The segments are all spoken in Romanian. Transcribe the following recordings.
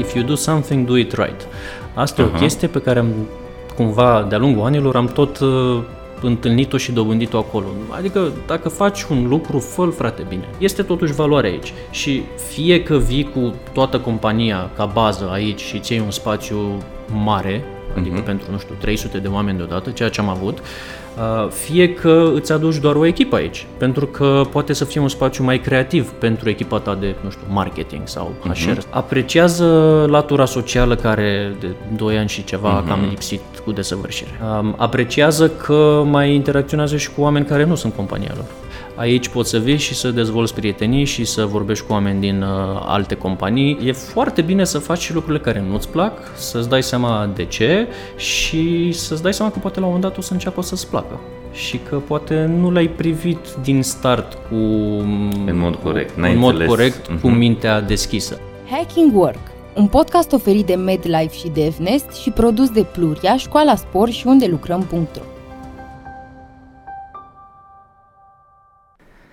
if you do something, do it right. Asta uh-huh. e o chestie pe care am, cumva, de-a lungul anilor, am tot uh, întâlnit-o și dobândit-o acolo. Adică dacă faci un lucru, fă frate bine. Este totuși valoare aici. Și fie că vii cu toată compania ca bază aici și ți un spațiu mare, adică uh-huh. pentru, nu știu, 300 de oameni deodată, ceea ce am avut, uh, fie că îți aduci doar o echipă aici, pentru că poate să fie un spațiu mai creativ pentru echipa ta de, nu știu, marketing sau HR. Uh-huh. Apreciază latura socială care de 2 ani și ceva uh-huh. cam lipsit cu desăvârșire. Um, apreciază că mai interacționează și cu oameni care nu sunt compania lor. Aici poți să vii și să dezvolți prietenii și să vorbești cu oameni din uh, alte companii. E foarte bine să faci și lucrurile care nu-ți plac, să-ți dai seama de ce și să-ți dai seama că poate la un moment dat o să înceapă să-ți placă și că poate nu l-ai privit din start cu în mod corect, în mod corect uh-huh. cu mhm. mintea deschisă. Hacking Work, un podcast oferit de MedLife și DevNest și produs de Pluria, Școala Spor și unde lucrăm.ro.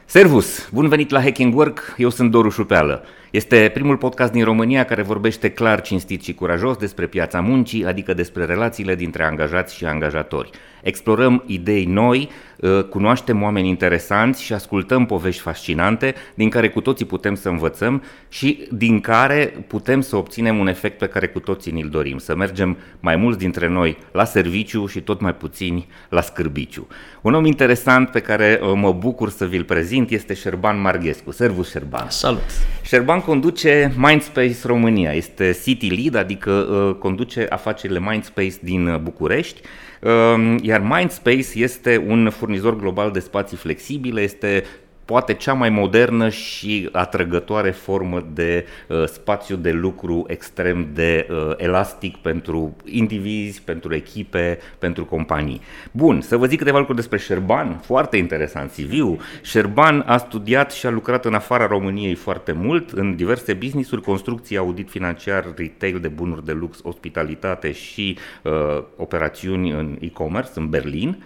Servus! Bun venit la Hacking Work, eu sunt Doru Șupeală. Este primul podcast din România care vorbește clar, cinstit și curajos despre piața muncii, adică despre relațiile dintre angajați și angajatori. Explorăm idei noi, uh, cunoaștem oameni interesanți și ascultăm povești fascinante din care cu toții putem să învățăm și din care putem să obținem un efect pe care cu toții ni-l dorim, să mergem mai mulți dintre noi la serviciu și tot mai puțini la scârbiciu. Un om interesant pe care uh, mă bucur să vi-l prezint este Șerban Marghescu. Servus, Șerban! Salut! Șerban conduce Mindspace România, este City Lead, adică uh, conduce afacerile Mindspace din București, Ehm, iar Mindspace este un furnizor global de spații flexibile, este poate cea mai modernă și atrăgătoare formă de uh, spațiu de lucru extrem de uh, elastic pentru indivizi, pentru echipe, pentru companii. Bun, să vă zic câteva lucruri despre Șerban, foarte interesant CV-ul. Șerban a studiat și a lucrat în afara României foarte mult, în diverse business-uri, construcții, audit financiar, retail de bunuri de lux, ospitalitate și uh, operațiuni în e-commerce în Berlin.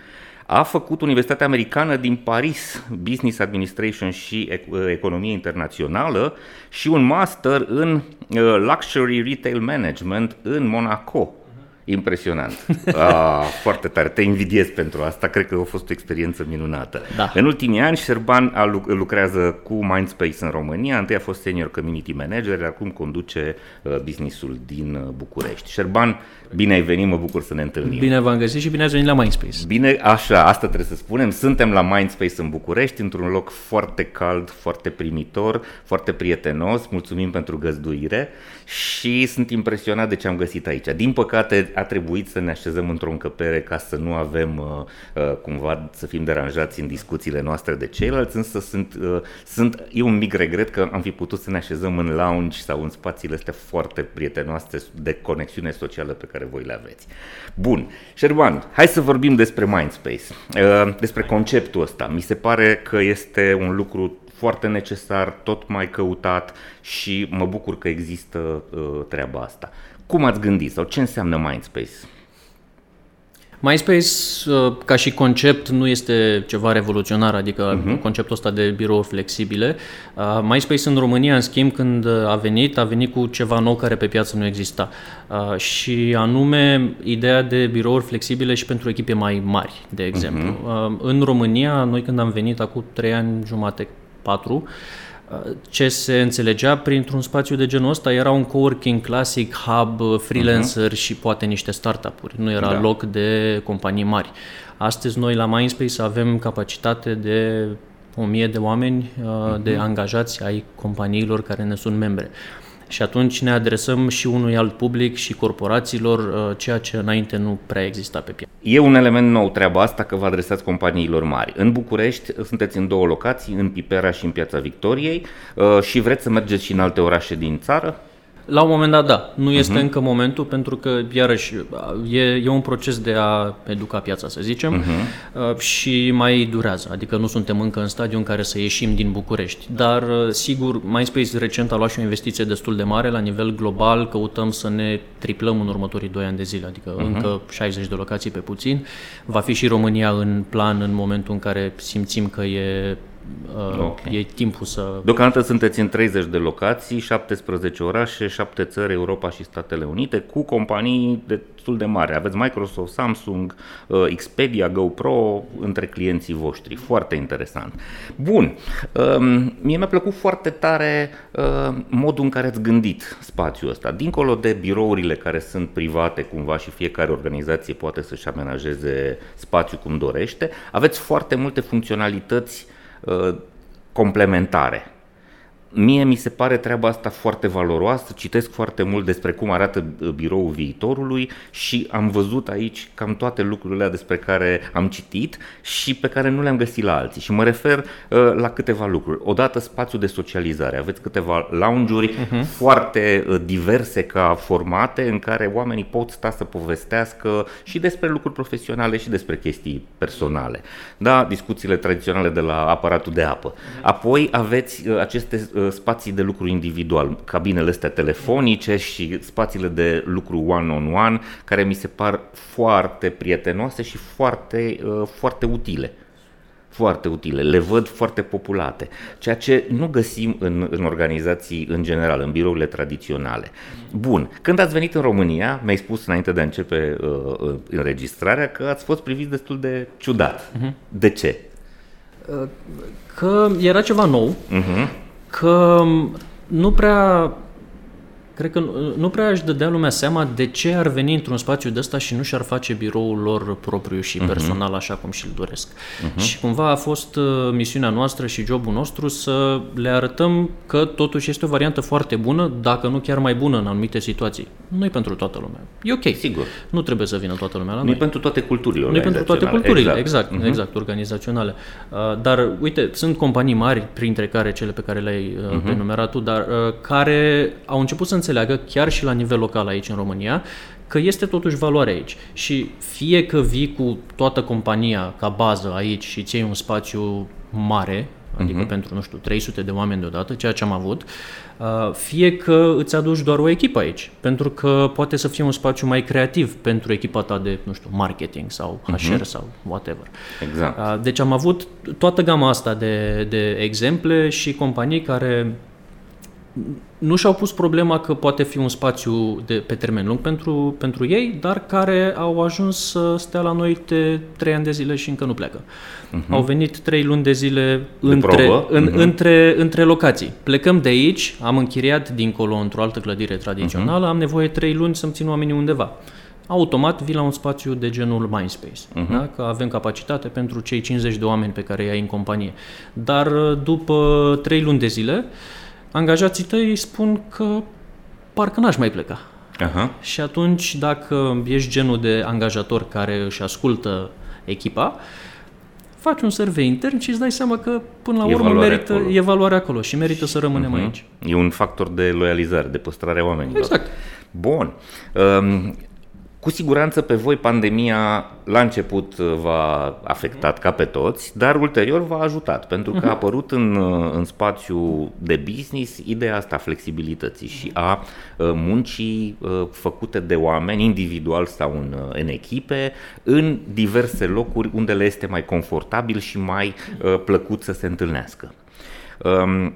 A făcut Universitatea Americană din Paris, Business Administration și Economie Internațională și un master în uh, Luxury Retail Management în Monaco. Impresionant. Ah, foarte tare. Te invidiez pentru asta. Cred că a fost o experiență minunată. Da. În ultimii ani, Șerban a lucrează cu Mindspace în România. Întâi a fost senior community manager, acum conduce uh, businessul din uh, București. Șerban, bine ai venit, mă bucur să ne întâlnim. Bine v-am găsit și bine ați venit la Mindspace. Bine, așa, asta trebuie să spunem. Suntem la Mindspace în București, într-un loc foarte cald, foarte primitor, foarte prietenos. Mulțumim pentru găzduire și sunt impresionat de ce am găsit aici. Din păcate, a trebuit să ne așezăm într-o încăpere ca să nu avem uh, uh, cumva să fim deranjați în discuțiile noastre de ceilalți, însă sunt, uh, sunt e un mic regret că am fi putut să ne așezăm în lounge sau în spațiile astea foarte prietenoase de conexiune socială pe care voi le aveți. Bun, Șerban, hai să vorbim despre Mindspace, uh, despre conceptul ăsta. Mi se pare că este un lucru foarte necesar, tot mai căutat și mă bucur că există uh, treaba asta. Cum ați gândit sau ce înseamnă Mindspace? MySpace, uh, ca și concept, nu este ceva revoluționar, adică uh-huh. conceptul ăsta de birouri flexibile. Uh, MySpace în România, în schimb, când a venit, a venit cu ceva nou care pe piață nu exista. Uh, și anume, ideea de birouri flexibile și pentru echipe mai mari, de exemplu. Uh-huh. În România, noi când am venit acum trei ani jumate, patru, ce se înțelegea printr-un spațiu de genul ăsta era un coworking clasic, hub, freelancer uh-huh. și poate niște startup-uri. Nu era da. loc de companii mari. Astăzi noi la Mindspace avem capacitate de o mie de oameni, uh-huh. de angajați ai companiilor care ne sunt membre și atunci ne adresăm și unui alt public și corporațiilor, uh, ceea ce înainte nu prea exista pe piață. E un element nou treaba asta că vă adresați companiilor mari. În București sunteți în două locații, în Pipera și în Piața Victoriei uh, și vreți să mergeți și în alte orașe din țară? La un moment dat, da. Nu este uh-huh. încă momentul pentru că, iarăși, e, e un proces de a educa piața, să zicem, uh-huh. și mai durează. Adică nu suntem încă în stadiu în care să ieșim din București. Dar, uh, sigur, MySpace recent a luat și o investiție destul de mare la nivel global. Căutăm să ne triplăm în următorii 2 ani de zile, adică uh-huh. încă 60 de locații pe puțin. Va fi și România în plan în momentul în care simțim că e uh, okay. e timpul să... Deocamdată sunteți în 30 de locații, 17 orașe, 7 țări, Europa și Statele Unite, cu companii destul de mari. Aveți Microsoft, Samsung, uh, Expedia, GoPro între clienții voștri. Foarte interesant. Bun. Um, mie mi-a plăcut foarte tare uh, modul în care ați gândit spațiul ăsta. Dincolo de birourile care sunt private cumva și fiecare organizație poate să-și amenajeze spațiul cum dorește, aveți foarte multe funcționalități uh, complementare. Mie mi se pare treaba asta foarte valoroasă, citesc foarte mult despre cum arată uh, biroul viitorului și am văzut aici cam toate lucrurile despre care am citit și pe care nu le-am găsit la alții. Și mă refer uh, la câteva lucruri. Odată spațiu de socializare. Aveți câteva lounge-uri uh-huh. foarte uh, diverse ca formate în care oamenii pot sta să povestească și despre lucruri profesionale și despre chestii personale. Da, discuțiile tradiționale de la aparatul de apă. Apoi aveți uh, aceste uh, spații de lucru individual, cabinele astea telefonice și spațiile de lucru one-on-one, care mi se par foarte prietenoase și foarte, uh, foarte utile foarte utile, le văd foarte populate, ceea ce nu găsim în, în organizații în general, în birourile tradiționale. Bun, când ați venit în România, mi-ai spus înainte de a începe uh, uh înregistrarea că ați fost privit destul de ciudat. Uh-huh. De ce? Uh, că era ceva nou, uh-huh că nu prea cred că nu prea își dădea lumea seama de ce ar veni într-un spațiu de ăsta și nu și-ar face biroul lor propriu și uh-huh. personal așa cum și-l doresc. Uh-huh. Și cumva a fost uh, misiunea noastră și jobul nostru să le arătăm că totuși este o variantă foarte bună, dacă nu chiar mai bună în anumite situații. Nu e pentru toată lumea. E ok. Sigur. Nu trebuie să vină toată lumea la noi. Nu e pentru toate culturile Nu e pentru toate culturile, exact, exact, uh-huh. exact organizaționale. Uh, dar, uite, sunt companii mari, printre care cele pe care le-ai uh-huh. enumerat tu, dar care au început să înțeleagă, chiar și la nivel local aici în România, că este totuși valoare aici. Și fie că vii cu toată compania ca bază aici și ți un spațiu mare, adică uh-huh. pentru, nu știu, 300 de oameni deodată, ceea ce am avut, uh, fie că îți aduci doar o echipă aici, pentru că poate să fie un spațiu mai creativ pentru echipa ta de, nu știu, marketing sau HR uh-huh. Mhm. sau whatever. Exact. Uh, deci am avut toată gama asta de, de exemple și companii care nu și-au pus problema că poate fi un spațiu de, pe termen lung pentru, pentru ei, dar care au ajuns să stea la noi de trei ani de zile și încă nu pleacă. Uh-huh. Au venit trei luni de zile de între, în, uh-huh. între, între locații. Plecăm de aici, am închiriat dincolo într-o altă clădire tradițională, uh-huh. am nevoie trei luni să-mi țin oamenii undeva. Automat vii la un spațiu de genul Mindspace, uh-huh. da? că avem capacitate pentru cei 50 de oameni pe care i-ai în companie. Dar după trei luni de zile, angajații tăi spun că parcă n-aș mai pleca. Aha. Și atunci, dacă ești genul de angajator care își ascultă echipa, faci un survey intern și îți dai seama că până la e urmă merită, acolo. e valoare acolo și merită să rămânem uh-huh. aici. E un factor de loializare, de păstrare a oamenilor. Exact. Bun. Um, cu siguranță pe voi pandemia la început uh, v-a afectat ca pe toți, dar ulterior v-a ajutat, pentru că a mhm. apărut în, uh, în spațiu de business ideea asta flexibilității și a uh, muncii făcute de oameni individual sau în, în echipe, în diverse locuri unde le este mai confortabil și mai plăcut să se întâlnească. Um,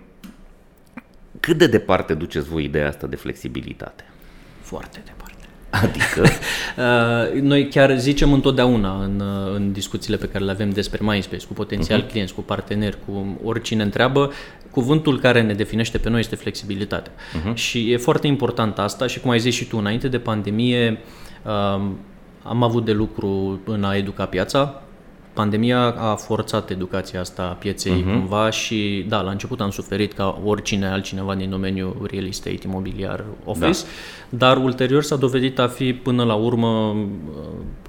cât de departe duceți voi ideea asta de flexibilitate? Foarte departe. Adică? Uh, noi chiar zicem întotdeauna în, uh, în discuțiile pe care le avem despre MySpace, cu potențial uh-huh. clienți, cu parteneri, cu oricine întreabă, cuvântul care ne definește pe noi este flexibilitate. Uh-huh. Și e foarte important asta și cum ai zis și tu, înainte de pandemie um, am avut de lucru în a educa piața, pandemia a forțat educația asta a pieței uh-huh. cumva și da, la început am suferit ca oricine altcineva din domeniul real estate, imobiliar, office, da. dar ulterior s-a dovedit a fi până la urmă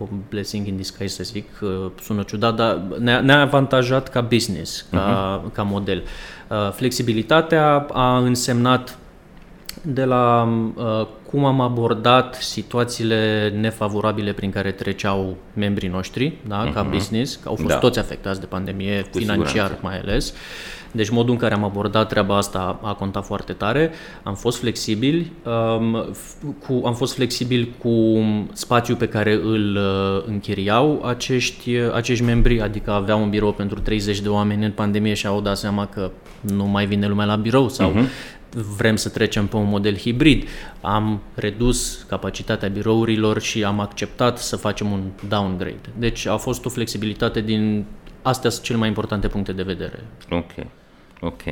uh, blessing in disguise să zic, uh, sună ciudat, dar ne-a, ne avantajat ca business, ca, uh-huh. ca model. Uh, flexibilitatea a însemnat de la uh, cum am abordat situațiile nefavorabile prin care treceau membrii noștri, da, uh-huh. ca mhm. business, că au fost da. toți afectați de pandemie, Cu financiar siguranță. mai ales. Deci modul în care am abordat treaba asta a contat foarte tare. Am fost flexibili, um, cu, am fost flexibil cu spațiul pe care îl uh, închiriau acești, acești membri, adică aveau un birou pentru 30 de oameni în pandemie și au dat seama că nu mai vine lumea la birou sau uh-huh vrem să trecem pe un model hibrid. Am redus capacitatea birourilor și am acceptat să facem un downgrade. Deci a fost o flexibilitate din... Astea sunt cele mai importante puncte de vedere. Ok. Ok.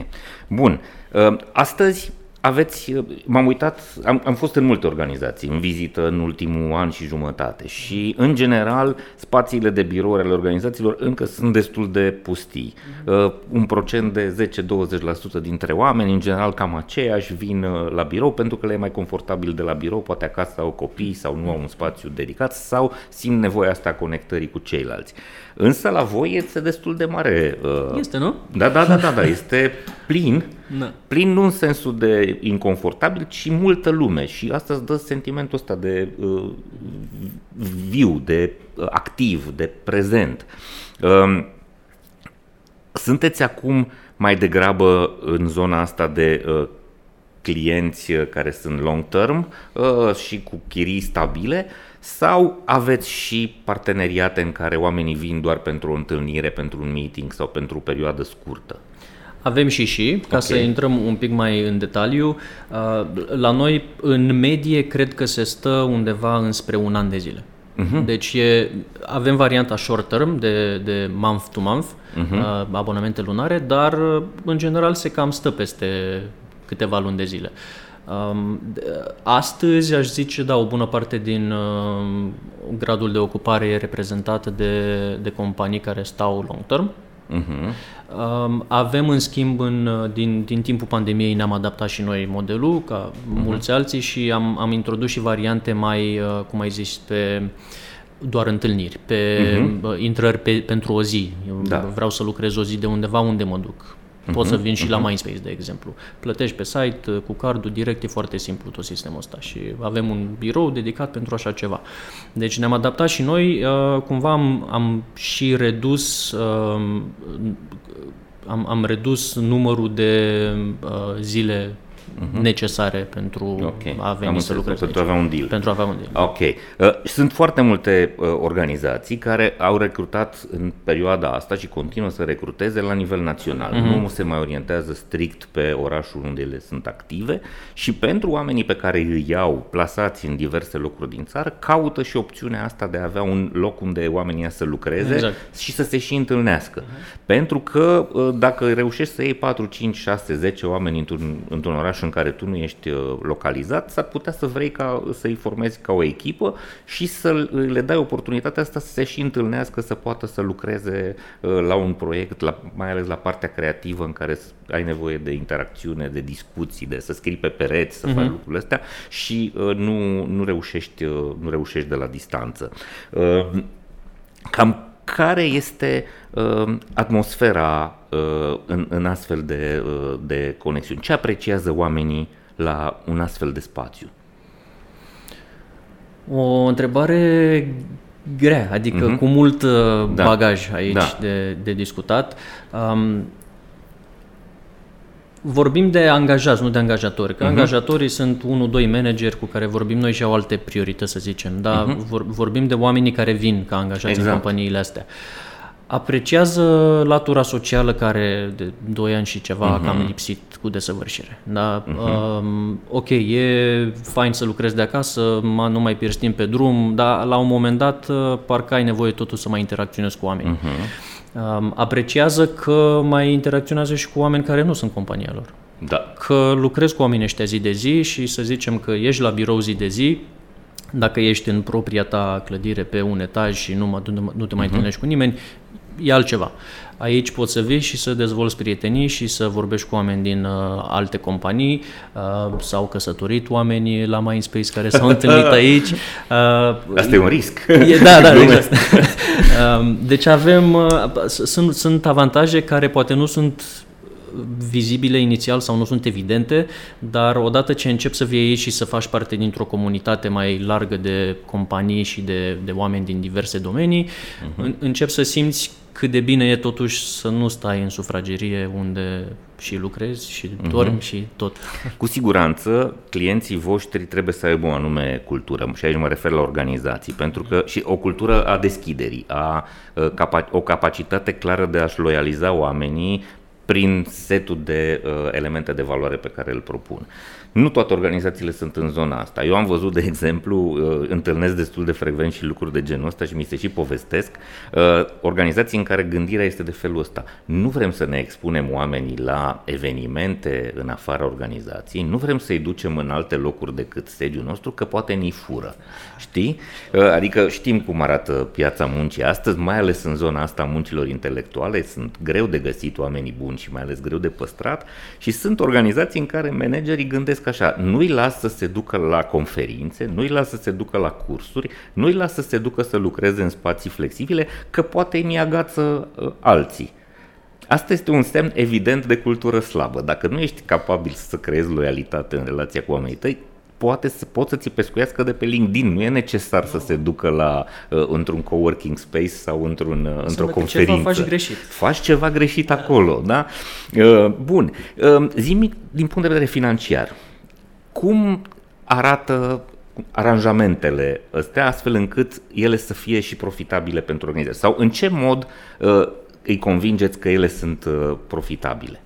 Bun. Uh, astăzi aveți, m-am uitat, am, am fost în multe organizații în vizită în ultimul an și jumătate și, în general, spațiile de birou ale organizațiilor încă sunt destul de pustii. Uh, un procent de 10-20% dintre oameni, în general, cam aceiași vin uh, la birou pentru că le e mai confortabil de la birou, poate acasă au copii sau nu au un spațiu dedicat sau simt nevoia asta a conectării cu ceilalți. Însă la voi este destul de mare. Uh, este, nu? Da, da, da, da, da este plin. Da. Plin nu în sensul de inconfortabil, ci multă lume și asta îți dă sentimentul ăsta de uh, viu, de uh, activ, de prezent. Uh, sunteți acum mai degrabă în zona asta de uh, clienți uh, care sunt long term uh, și cu chirii stabile sau aveți și parteneriate în care oamenii vin doar pentru o întâlnire, pentru un meeting sau pentru o perioadă scurtă? Avem și și, ca okay. să intrăm un pic mai în detaliu. Uh, la noi, în medie, cred că se stă undeva înspre un an de zile. Uh-huh. Deci e, avem varianta short term de, de month to month, uh-huh. abonamente lunare, dar în general se cam stă peste câteva luni de zile. Um, astăzi aș zice, da, o bună parte din uh, gradul de ocupare e reprezentată de, de companii care stau long term. Uh-huh. Um, avem, în schimb, în, din, din timpul pandemiei ne-am adaptat și noi modelul, ca uh-huh. mulți alții, și am, am introdus și variante mai, uh, cum ai zis, pe doar întâlniri, pe uh-huh. intrări pe, pentru o zi. Da. Vreau să lucrez o zi de undeva unde mă duc Poți să mhm, vin și la mhm. MySpace, de exemplu. Plătești pe site uh, cu cardul direct, e foarte simplu tot sistemul ăsta și avem un birou dedicat pentru așa ceva. Deci ne-am adaptat și noi, uh, cumva am, am și redus uh, am, am redus numărul de zile uh-huh. necesare pentru okay. a veni Am să lucrezi Pentru a avea un deal. Pentru a avea un deal. Ok. Uh, sunt foarte multe uh, organizații care au recrutat în perioada asta și continuă să recruteze la nivel național. Uh-huh. Nu se mai orientează strict pe orașul unde ele sunt active și pentru oamenii pe care îi iau plasați în diverse locuri din țară, caută și opțiunea asta de a avea un loc unde oamenii să lucreze exact. și să se și întâlnească. Uh-huh. Pentru că uh, dacă reușești să iei 4, 5, 6, 10 oameni într-un, într-un oraș în care tu nu ești uh, localizat, s-ar putea să vrei ca, să-i formezi ca o echipă și să le dai oportunitatea asta să se și întâlnească, să poată să lucreze uh, la un proiect, la, mai ales la partea creativă în care ai nevoie de interacțiune, de discuții, de să scrii pe pereți, să uh-huh. faci lucrurile astea și uh, nu, nu, reușești, uh, nu reușești de la distanță. Uh, cam care este uh, atmosfera uh, în, în astfel de, uh, de conexiuni? Ce apreciază oamenii la un astfel de spațiu? O întrebare grea, adică uh-huh. cu mult uh, da. bagaj aici da. de, de discutat. Um, Vorbim de angajați, nu de angajatori. Că uh-huh. angajatorii sunt unul, doi manageri cu care vorbim noi și au alte priorități, să zicem. Dar uh-huh. vor, vorbim de oamenii care vin ca angajați exact. în companiile astea. Apreciază latura socială care de 2 ani și ceva uh-huh. cam lipsit cu desăvârșire. Da? Uh-huh. Um, ok, e fain să lucrezi de acasă, nu mai pierzi timp pe drum, dar la un moment dat uh, parcă ai nevoie totul să mai interacționezi cu oameni. Uh-huh apreciază că mai interacționează și cu oameni care nu sunt compania lor. Da. Că lucrezi cu oamenii ăștia zi de zi și să zicem că ești la birou zi de zi, dacă ești în propria ta clădire pe un etaj și nu, nu te mai uh-huh. întâlnești cu nimeni, e altceva. Aici poți să vii și să dezvolți prietenii și să vorbești cu oameni din uh, alte companii uh, sau căsătorit oameni la Mindspace care s-au întâlnit aici. Uh, Asta e un risc. E, da, da, exact. uh, deci avem, uh, sunt, sunt avantaje care poate nu sunt vizibile inițial sau nu sunt evidente, dar odată ce începi să vii și să faci parte dintr-o comunitate mai largă de companii și de, de oameni din diverse domenii, uh-huh. încep să simți cât de bine e totuși să nu stai în sufragerie unde și lucrezi și mhm. dormi uh-huh. și tot. Cu siguranță, clienții voștri trebuie să aibă o anume cultură și aici mă refer la organizații, pentru că și o cultură a deschiderii, a, a o capacitate clară de a-și loializa oamenii prin setul de uh, elemente de valoare pe care îl propun. Nu toate organizațiile sunt în zona asta. Eu am văzut, de exemplu, uh, întâlnesc destul de frecvent și lucruri de genul ăsta și mi se și povestesc, uh, organizații în care gândirea este de felul ăsta. Nu vrem să ne expunem oamenii la evenimente în afara organizației, nu vrem să-i ducem în alte locuri decât sediul nostru, că poate ni fură. Știi? Uh, adică știm cum arată piața muncii astăzi, mai ales în zona asta a muncilor intelectuale, sunt greu de găsit oamenii buni și mai ales greu de păstrat și sunt organizații în care managerii gândesc gândesc așa, nu-i las să se ducă la conferințe, nu-i las să se ducă la cursuri, nu-i las să se ducă să lucreze în spații flexibile, că poate îi agață uh, alții. Asta este un semn evident de cultură slabă. Dacă nu ești capabil să creezi loialitate în relația cu oamenii tăi, poate să poți să ți pescuiască de pe LinkedIn. Nu e necesar să se ducă la uh, într-un coworking space sau într-un, uh, într-o conferință. Ceva faci greșit. Faci ceva greșit acolo, da? Uh, bun. Uh, zi din punct de vedere financiar cum arată aranjamentele astea astfel încât ele să fie și profitabile pentru organizație? Sau în ce mod uh, îi convingeți că ele sunt uh, profitabile?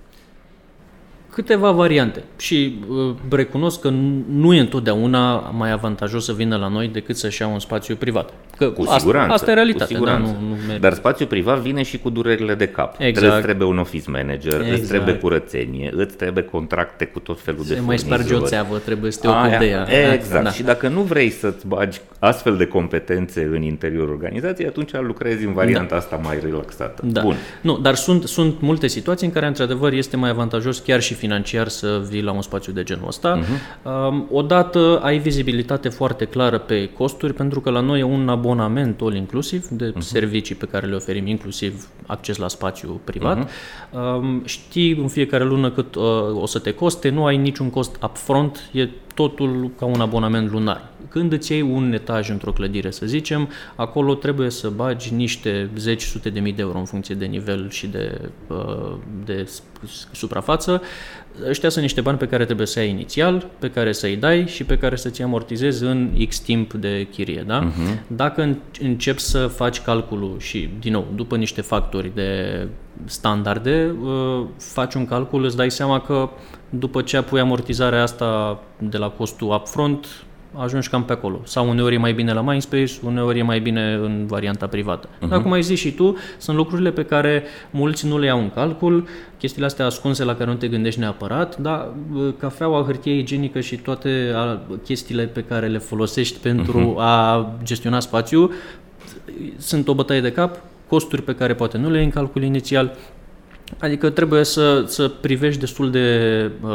Câteva variante și uh, recunosc că nu e întotdeauna mai avantajos să vină la noi decât să-și ia un spațiu privat. Că cu asta, siguranță. Asta e realitatea. Cu siguranță. Da, nu, nu Dar spațiul privat vine și cu durerile de cap. Exact. Îți trebuie un office manager, exact. îți trebuie curățenie, îți trebuie contracte cu tot felul se de mai sparge o țeavă, trebuie să te ocupi de ea. Exact. Da. Și dacă nu vrei să-ți bagi astfel de competențe în interiorul organizației, atunci lucrezi în varianta da. asta mai relaxată. Da. Bun. Nu, dar sunt, sunt multe situații în care, într-adevăr, este mai avantajos chiar și financiar să vii la un spațiu de genul ăsta. Uh-huh. Odată ai vizibilitate foarte clară pe costuri, pentru că la noi e un abonament all inclusiv de uh-huh. servicii pe care le oferim, inclusiv acces la spațiu privat. Uh-huh. Știi în fiecare lună cât uh, o să te coste, nu ai niciun cost upfront, e totul ca un abonament lunar. Când îți iei un etaj într-o clădire, să zicem, acolo trebuie să bagi niște zeci, sute de mii de euro în funcție de nivel și de, uh, de suprafață. Ăștia sunt niște bani pe care trebuie să ai inițial, pe care să-i dai și pe care să-ți amortizezi în X timp de chirie. Da? Uh-huh. Dacă începi să faci calculul și, din nou, după niște factori de standarde, uh, faci un calcul, îți dai seama că după ce apui amortizarea asta de la costul upfront, ajungi cam pe acolo. Sau uneori e mai bine la Mindspace, uneori e mai bine în varianta privată. Uh-huh. Dar cum ai zis și tu, sunt lucrurile pe care mulți nu le iau în calcul, chestiile astea ascunse la care nu te gândești neapărat, dar cafeaua, hârtie igienică și toate chestiile pe care le folosești pentru uh-huh. a gestiona spațiu sunt o bătaie de cap, costuri pe care poate nu le iei în calcul inițial, Adică trebuie să, să privești destul de uh,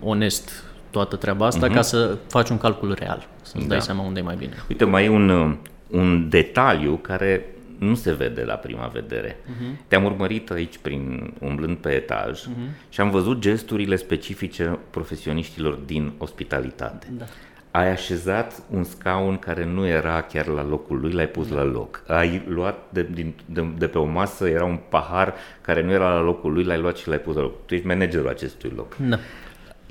onest toată treaba asta uh-huh. ca să faci un calcul real, să-ți da. dai seama unde e mai bine. Uite, mai e un, un detaliu care nu se vede la prima vedere. Uh-huh. Te-am urmărit aici prin umblând pe etaj uh-huh. și am văzut gesturile specifice profesioniștilor din ospitalitate. Da ai așezat un scaun care nu era chiar la locul lui, l-ai pus la loc. Ai luat de, din, de, de pe o masă, era un pahar care nu era la locul lui, l-ai luat și l-ai pus la loc. Tu ești managerul acestui loc. Da.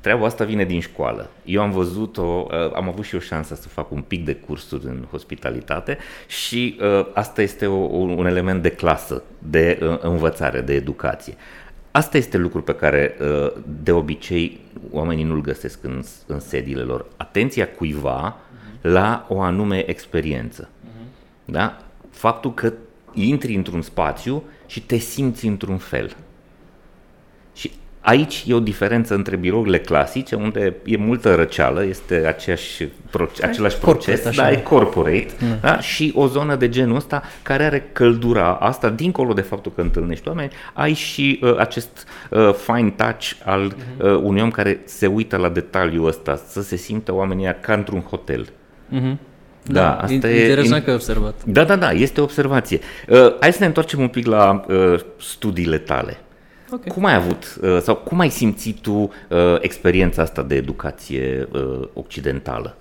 Treaba asta vine din școală. Eu am văzut-o, uh, am avut și o șansă să fac un pic de cursuri în hospitalitate și uh, asta este o, un element de clasă, de uh, învățare, de educație. Asta este lucru pe care uh, de obicei oamenii nu-l găsesc în, în sediile lor. Atenția cuiva uh-huh. la o anume experiență. Uh-huh. Da? Faptul că intri într-un spațiu și te simți într-un fel. Aici e o diferență între birourile clasice, unde e multă răceală, este aceeași, același proces, corporate, da, e corporate, mm. da, și o zonă de genul ăsta care are căldura asta, dincolo de faptul că întâlnești oameni, ai și uh, acest uh, fine touch al mm-hmm. uh, unui om care se uită la detaliul ăsta, să se simtă oamenii ca într-un hotel. Mm-hmm. Da, da, asta interesant e interesant că ai observat. Da, da, da, este o observație. Uh, hai să ne întoarcem un pic la uh, studiile tale. Okay. Cum ai avut uh, sau cum ai simțit tu uh, experiența asta de educație uh, occidentală?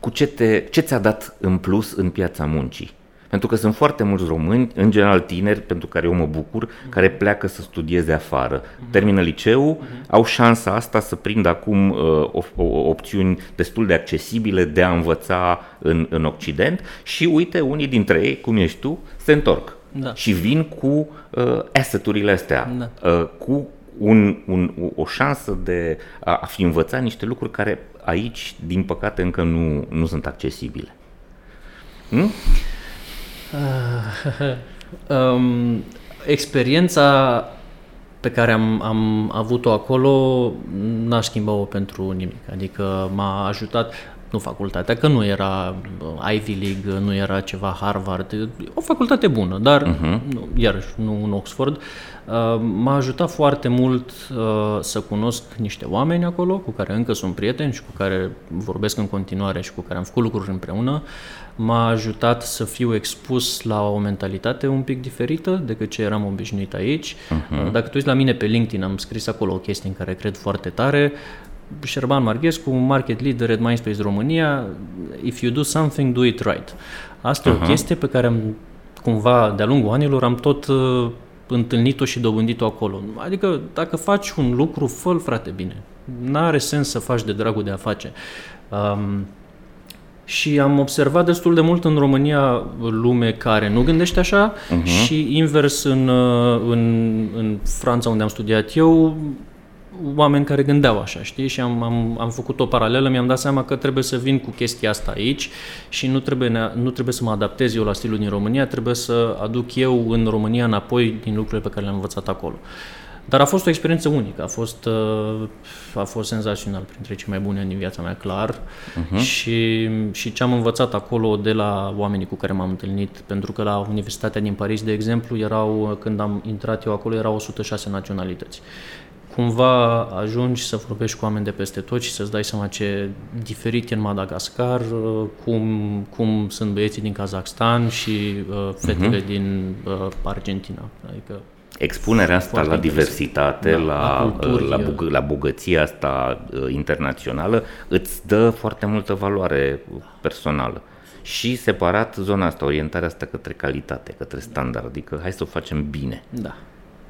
Cu ce, te, ce ți-a dat în plus în piața muncii? Pentru că sunt foarte mulți români, în general tineri, pentru care eu mă bucur, care pleacă să studieze afară. Termină liceul, au șansa asta să prindă acum uh, opțiuni destul de accesibile de a învăța în, în Occident și uite, unii dintre ei, cum ești tu, se întorc da. și vin cu uh, asset-urile astea, da. uh, cu un, un, o șansă de a, a fi învățat niște lucruri care aici, din păcate, încă nu, nu sunt accesibile. Hmm? Uh, um, experiența pe care am, am avut-o acolo n-aș schimba-o pentru nimic. Adică m-a ajutat nu facultatea, că nu era uh, Ivy League, nu era ceva Harvard, o facultate bună, dar uh-huh. nu, iarăși nu în Oxford. Uh, m-a ajutat foarte mult uh, să cunosc niște oameni acolo cu care încă sunt prieteni și cu care vorbesc în continuare și cu care am făcut lucruri împreună. M-a ajutat să fiu expus la o mentalitate un pic diferită decât ce eram obișnuit aici. Uh-huh. Dacă tu uiți la mine pe LinkedIn, am scris acolo o chestie în care cred foarte tare. Șerban Marghescu, market leader at Mindspace România, if you do something, do it right. Asta uh-huh. e o chestie pe care am, cumva, de-a lungul anilor, am tot uh, întâlnit-o și dobândit-o acolo. Adică, dacă faci un lucru, fă frate, bine. N-are sens să faci de dragul de a face. Um, și am observat destul de mult în România lume care nu gândește așa uh-huh. și invers în, uh, în, în Franța unde am studiat eu oameni care gândeau așa, știi? Și am, am, am făcut o paralelă, mi-am dat seama că trebuie să vin cu chestia asta aici și nu trebuie, nu trebuie să mă adaptez eu la stilul din România, trebuie să aduc eu în România înapoi din lucrurile pe care le-am învățat acolo. Dar a fost o experiență unică, a fost, uh, a fost senzațional, printre cei mai bune din viața mea, clar. Uh-huh. Și, și ce am învățat acolo de la oamenii cu care m-am întâlnit, pentru că la Universitatea din Paris, de exemplu, erau, când am intrat eu acolo, erau 106 naționalități cumva ajungi să vorbești cu oameni de peste tot și să-ți dai seama ce diferit e în Madagascar, uh, cum, cum sunt băieții din Kazakhstan și uh, fetele uh-huh. din uh, Argentina. Adică Expunerea asta la diversitate, da, la, la, la, bug- la bogăția asta uh, internațională îți dă foarte multă valoare personală. Și separat zona asta, orientarea asta către calitate, către standard, adică hai să o facem bine. Da.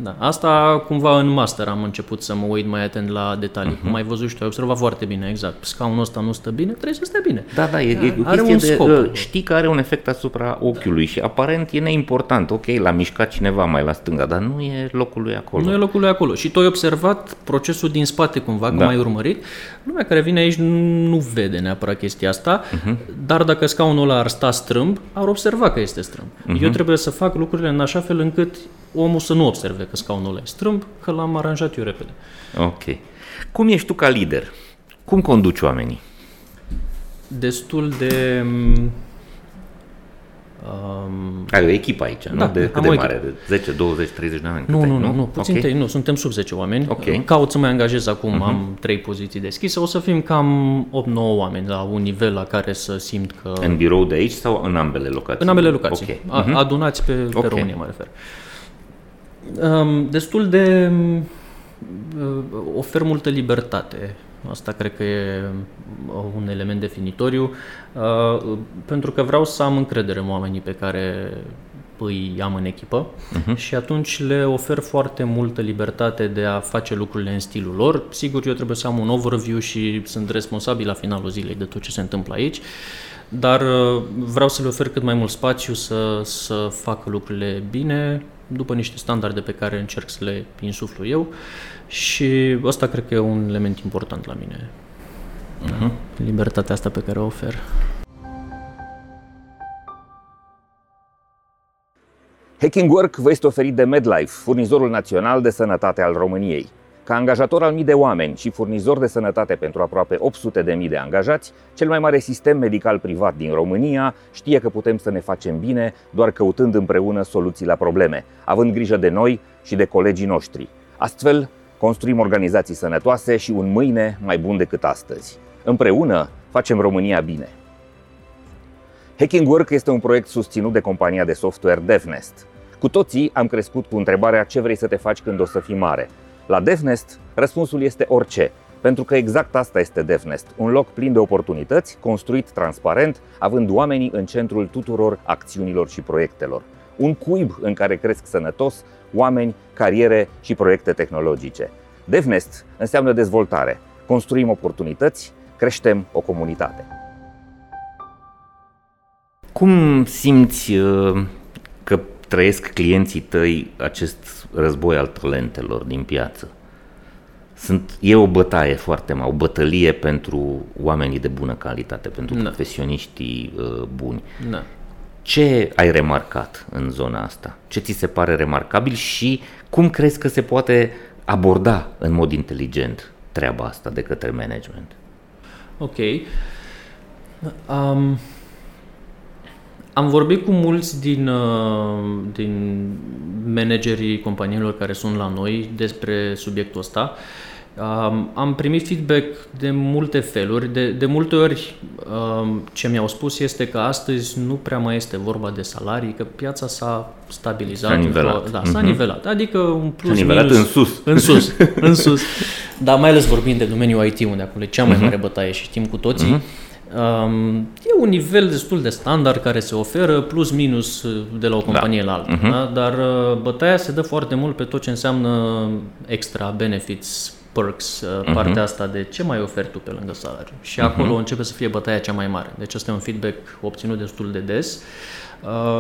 Da, asta cumva în master am început să mă uit mai atent la detalii. Uh-huh. Cum ai văzut și tu, ai observat foarte bine, exact. Scaunul ăsta nu stă bine, trebuie să stea bine. Da, da, e, da, e are un de, scop. Uh, știi că are un efect asupra ochiului da. și aparent e neimportant. Ok, l-a mișcat cineva mai la stânga, dar nu e locul lui acolo. Nu e locul lui acolo. Și tu ai observat procesul din spate cumva, că da. mai urmărit. Lumea care vine aici nu vede neapărat chestia asta, uh-huh. dar dacă scaunul ăla ar sta strâmb, ar observa că este strâmb. Uh-huh. Eu trebuie să fac lucrurile în așa fel încât omul să nu observe că scaunul ăla e strâmb, că l-am aranjat eu repede. Ok. Cum ești tu ca lider? Cum conduci oamenii? Destul de... Um, Ai o echipă aici, da, nu? De cât de mare? De 10, 20, 30 de oameni? Nu, nu, nu, nu, puțin okay. nu, suntem sub 10 oameni. Okay. Caut să mă angajez acum, uh-huh. am 3 poziții deschise, o să fim cam 8-9 oameni la un nivel la care să simt că... În birou de aici sau în ambele locații? În ambele locații, okay. uh-huh. adunați pe, pe okay. România, mă refer. Uh, Um, destul de uh, ofer multă libertate. Asta cred că e uh, un element definitoriu, uh, pentru că vreau să am încredere în oamenii pe care îi am în echipă uh-huh. și atunci le ofer foarte multă libertate de a face lucrurile în stilul lor. Sigur, eu trebuie să am un overview și sunt responsabil la finalul zilei de tot ce se întâmplă aici, dar vreau să le ofer cât mai mult spațiu să, să facă lucrurile bine, după niște standarde pe care încerc să le insuflu eu și ăsta cred că e un element important la mine. Uh-huh. Libertatea asta pe care o ofer. Hacking Work vă este oferit de MedLife, furnizorul național de sănătate al României. Ca angajator al mii de oameni și furnizor de sănătate pentru aproape 800 de mii de angajați, cel mai mare sistem medical privat din România știe că putem să ne facem bine doar căutând împreună soluții la probleme, având grijă de noi și de colegii noștri. Astfel, construim organizații sănătoase și un mâine mai bun decât astăzi. Împreună facem România bine. Hacking Work este un proiect susținut de compania de software DevNest. Cu toții am crescut cu întrebarea ce vrei să te faci când o să fii mare. La DevNest, răspunsul este orice, pentru că exact asta este DevNest, un loc plin de oportunități, construit transparent, având oamenii în centrul tuturor acțiunilor și proiectelor. Un cuib în care cresc sănătos oameni, cariere și proiecte tehnologice. DevNest înseamnă dezvoltare. Construim oportunități, creștem o comunitate. Cum simți uh, că trăiesc clienții tăi acest război al talentelor din piață? Sunt, e o bătaie foarte mare, o bătălie pentru oamenii de bună calitate, pentru da. profesioniștii uh, buni. Da. Ce ai remarcat în zona asta? Ce ți se pare remarcabil și cum crezi că se poate aborda în mod inteligent treaba asta de către management? Ok. Um, am vorbit cu mulți din, uh, din managerii companiilor care sunt la noi despre subiectul ăsta. Um, am primit feedback de multe feluri. De, de multe ori um, ce mi-au spus este că astăzi nu prea mai este vorba de salarii, că piața s-a stabilizat. S-a nivelat. Da, s-a mm-hmm. nivelat. Adică un plus S-a nivelat minus, în sus. În sus, în sus. Dar mai ales vorbind de domeniul IT, unde acolo e cea mai mm-hmm. mare bătaie și știm cu toții. Mm-hmm Um, e un nivel destul de standard care se oferă, plus minus de la o companie da. la alta, uh-huh. da? dar uh, bătaia se dă foarte mult pe tot ce înseamnă extra benefits, perks, uh-huh. partea asta de ce mai oferi tu pe lângă salariu. Și uh-huh. acolo începe să fie bătaia cea mai mare. Deci asta e un feedback obținut destul de des. Uh, Uh,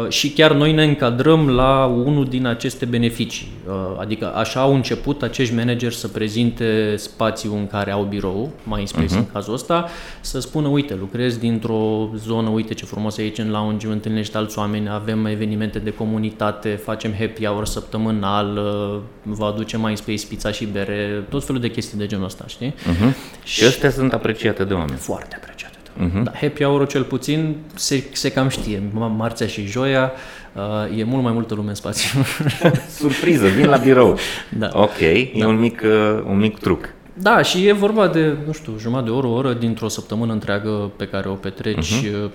și chiar noi ne încadrăm la unul din aceste beneficii. Uh, adică așa au început acești manageri să prezinte spațiul în care au birou, mai uh-huh. în cazul ăsta, să spună, uite, lucrez dintr-o zonă, uite ce frumos aici în lounge, întâlnești alți oameni, avem evenimente de comunitate, facem happy hour săptămânal, uh, vă aducem mai space pizza și bere, tot felul de chestii de genul ăsta, știi? Uh-huh. Și astea sunt apreciate de oameni. Foarte apreciate. Uh-huh. Da, happy hour cel puțin se, se cam știe. Marțea și joia uh, e mult mai multă lume în spațiu. Surpriză, vin la birou. Da. Ok, da. e un mic, uh, un mic truc. Da, și e vorba de, nu știu, jumătate de oră, o oră dintr-o săptămână întreagă pe care o petreci uh-huh.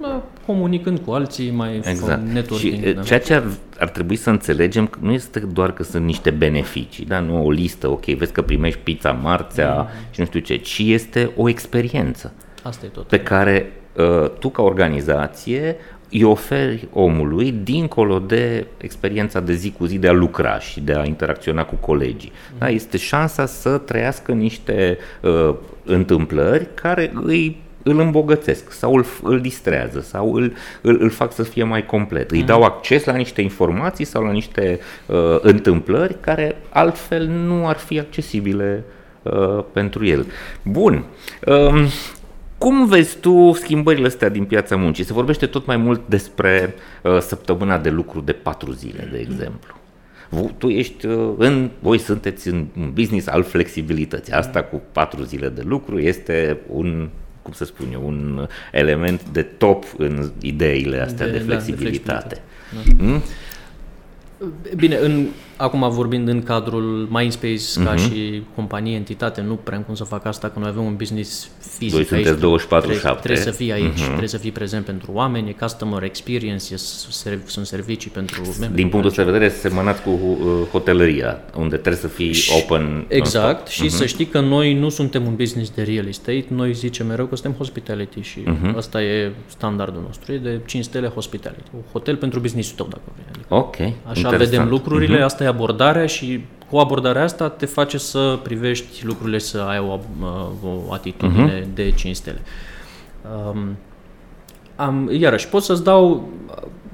da, comunicând cu alții, mai exact. networking. Și da. ceea ce ar, ar trebui să înțelegem nu este doar că sunt niște beneficii, da, nu o listă, ok, vezi că primești pizza marțea mm. și nu știu ce, ci este o experiență. Asta e tot. Pe care uh, tu ca organizație îi oferi omului dincolo de experiența de zi cu zi de a lucra și de a interacționa cu colegii. Mm. Da? Este șansa să trăiască niște uh, întâmplări care îi îl îmbogățesc sau îl, îl distrează sau îl, îl, îl fac să fie mai complet. Îi mm. dau acces la niște informații sau la niște uh, întâmplări care altfel nu ar fi accesibile uh, pentru el. Bun. Uh, cum vezi tu schimbările astea din piața muncii? Se vorbește tot mai mult despre uh, săptămâna de lucru de patru zile, de exemplu. Tu ești uh, în, voi sunteți în un business al flexibilității. Asta cu patru zile de lucru este un cum să spun eu, un element de top în ideile astea de, de flexibilitate. Da, de flexibilitate. Hmm? Bine, în, acum vorbind în cadrul Mindspace uh-huh. ca mhm. și companie, entitate, nu prea am cum să fac asta, că noi avem un business fizic Voi sunteți 24 trebuie, trebuie să fii aici, uh-huh. trebuie să fii prezent pentru oameni, e customer experience, e, sunt servicii pentru membri. Din punctul de vedere, semănați cu uh, hotelăria, unde trebuie să fii open. Exact, și uh-huh. să știi că noi nu suntem un business de real estate, noi zicem mereu că suntem hospitality și uh-huh. asta e standardul nostru, e de 5 stele hospitality, un hotel pentru business-ul tău, dacă vrei. Adică ok, Așa vedem lucrurile, uh-huh. asta e abordarea și cu abordarea asta te face să privești lucrurile, să ai o, o atitudine uh-huh. de 5 stele. Um, am, iarăși, pot să-ți dau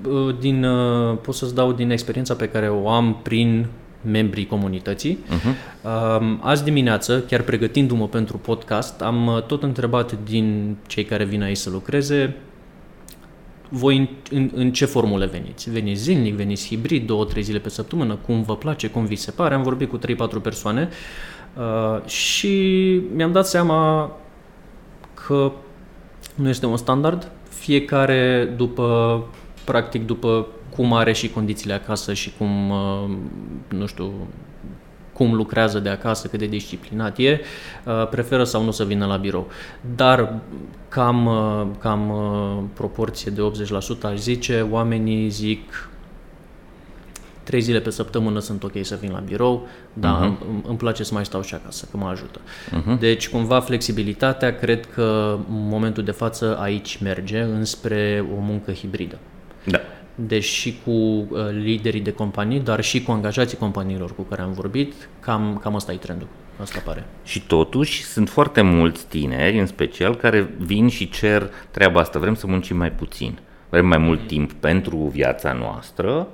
uh, din, uh, pot să-ți dau din experiența pe care o am prin membrii comunității. Uh-huh. Um, azi dimineață, chiar pregătindu-mă pentru podcast, am uh, tot întrebat din cei care vin aici să lucreze voi în, în, în ce formule veniți? Veniți zilnic, veniți hibrid, două, trei zile pe săptămână, cum vă place, cum vi se pare. Am vorbit cu 3-4 persoane uh, și mi-am dat seama că nu este un standard. Fiecare după, practic, după cum are și condițiile acasă și cum, uh, nu știu, cum lucrează de acasă, cât de disciplinat e, uh, preferă sau nu să vină la birou. Dar cam, uh, cam uh, proporție de 80% aș zice, oamenii zic trei zile pe săptămână sunt ok să vin la birou, dar uh-huh. îmi, îmi place să mai stau și acasă, că mă ajută. Uh-huh. Deci, cumva, flexibilitatea, cred că în momentul de față aici merge înspre o muncă hibridă. Da. Deci și cu uh, liderii de companii, dar și cu angajații companiilor cu care am vorbit, cam, cam asta e trendul. Asta pare. Și totuși sunt foarte mulți tineri, în special, care vin și cer treaba asta. Vrem să muncim mai puțin. Vrem mai mult timp pentru viața noastră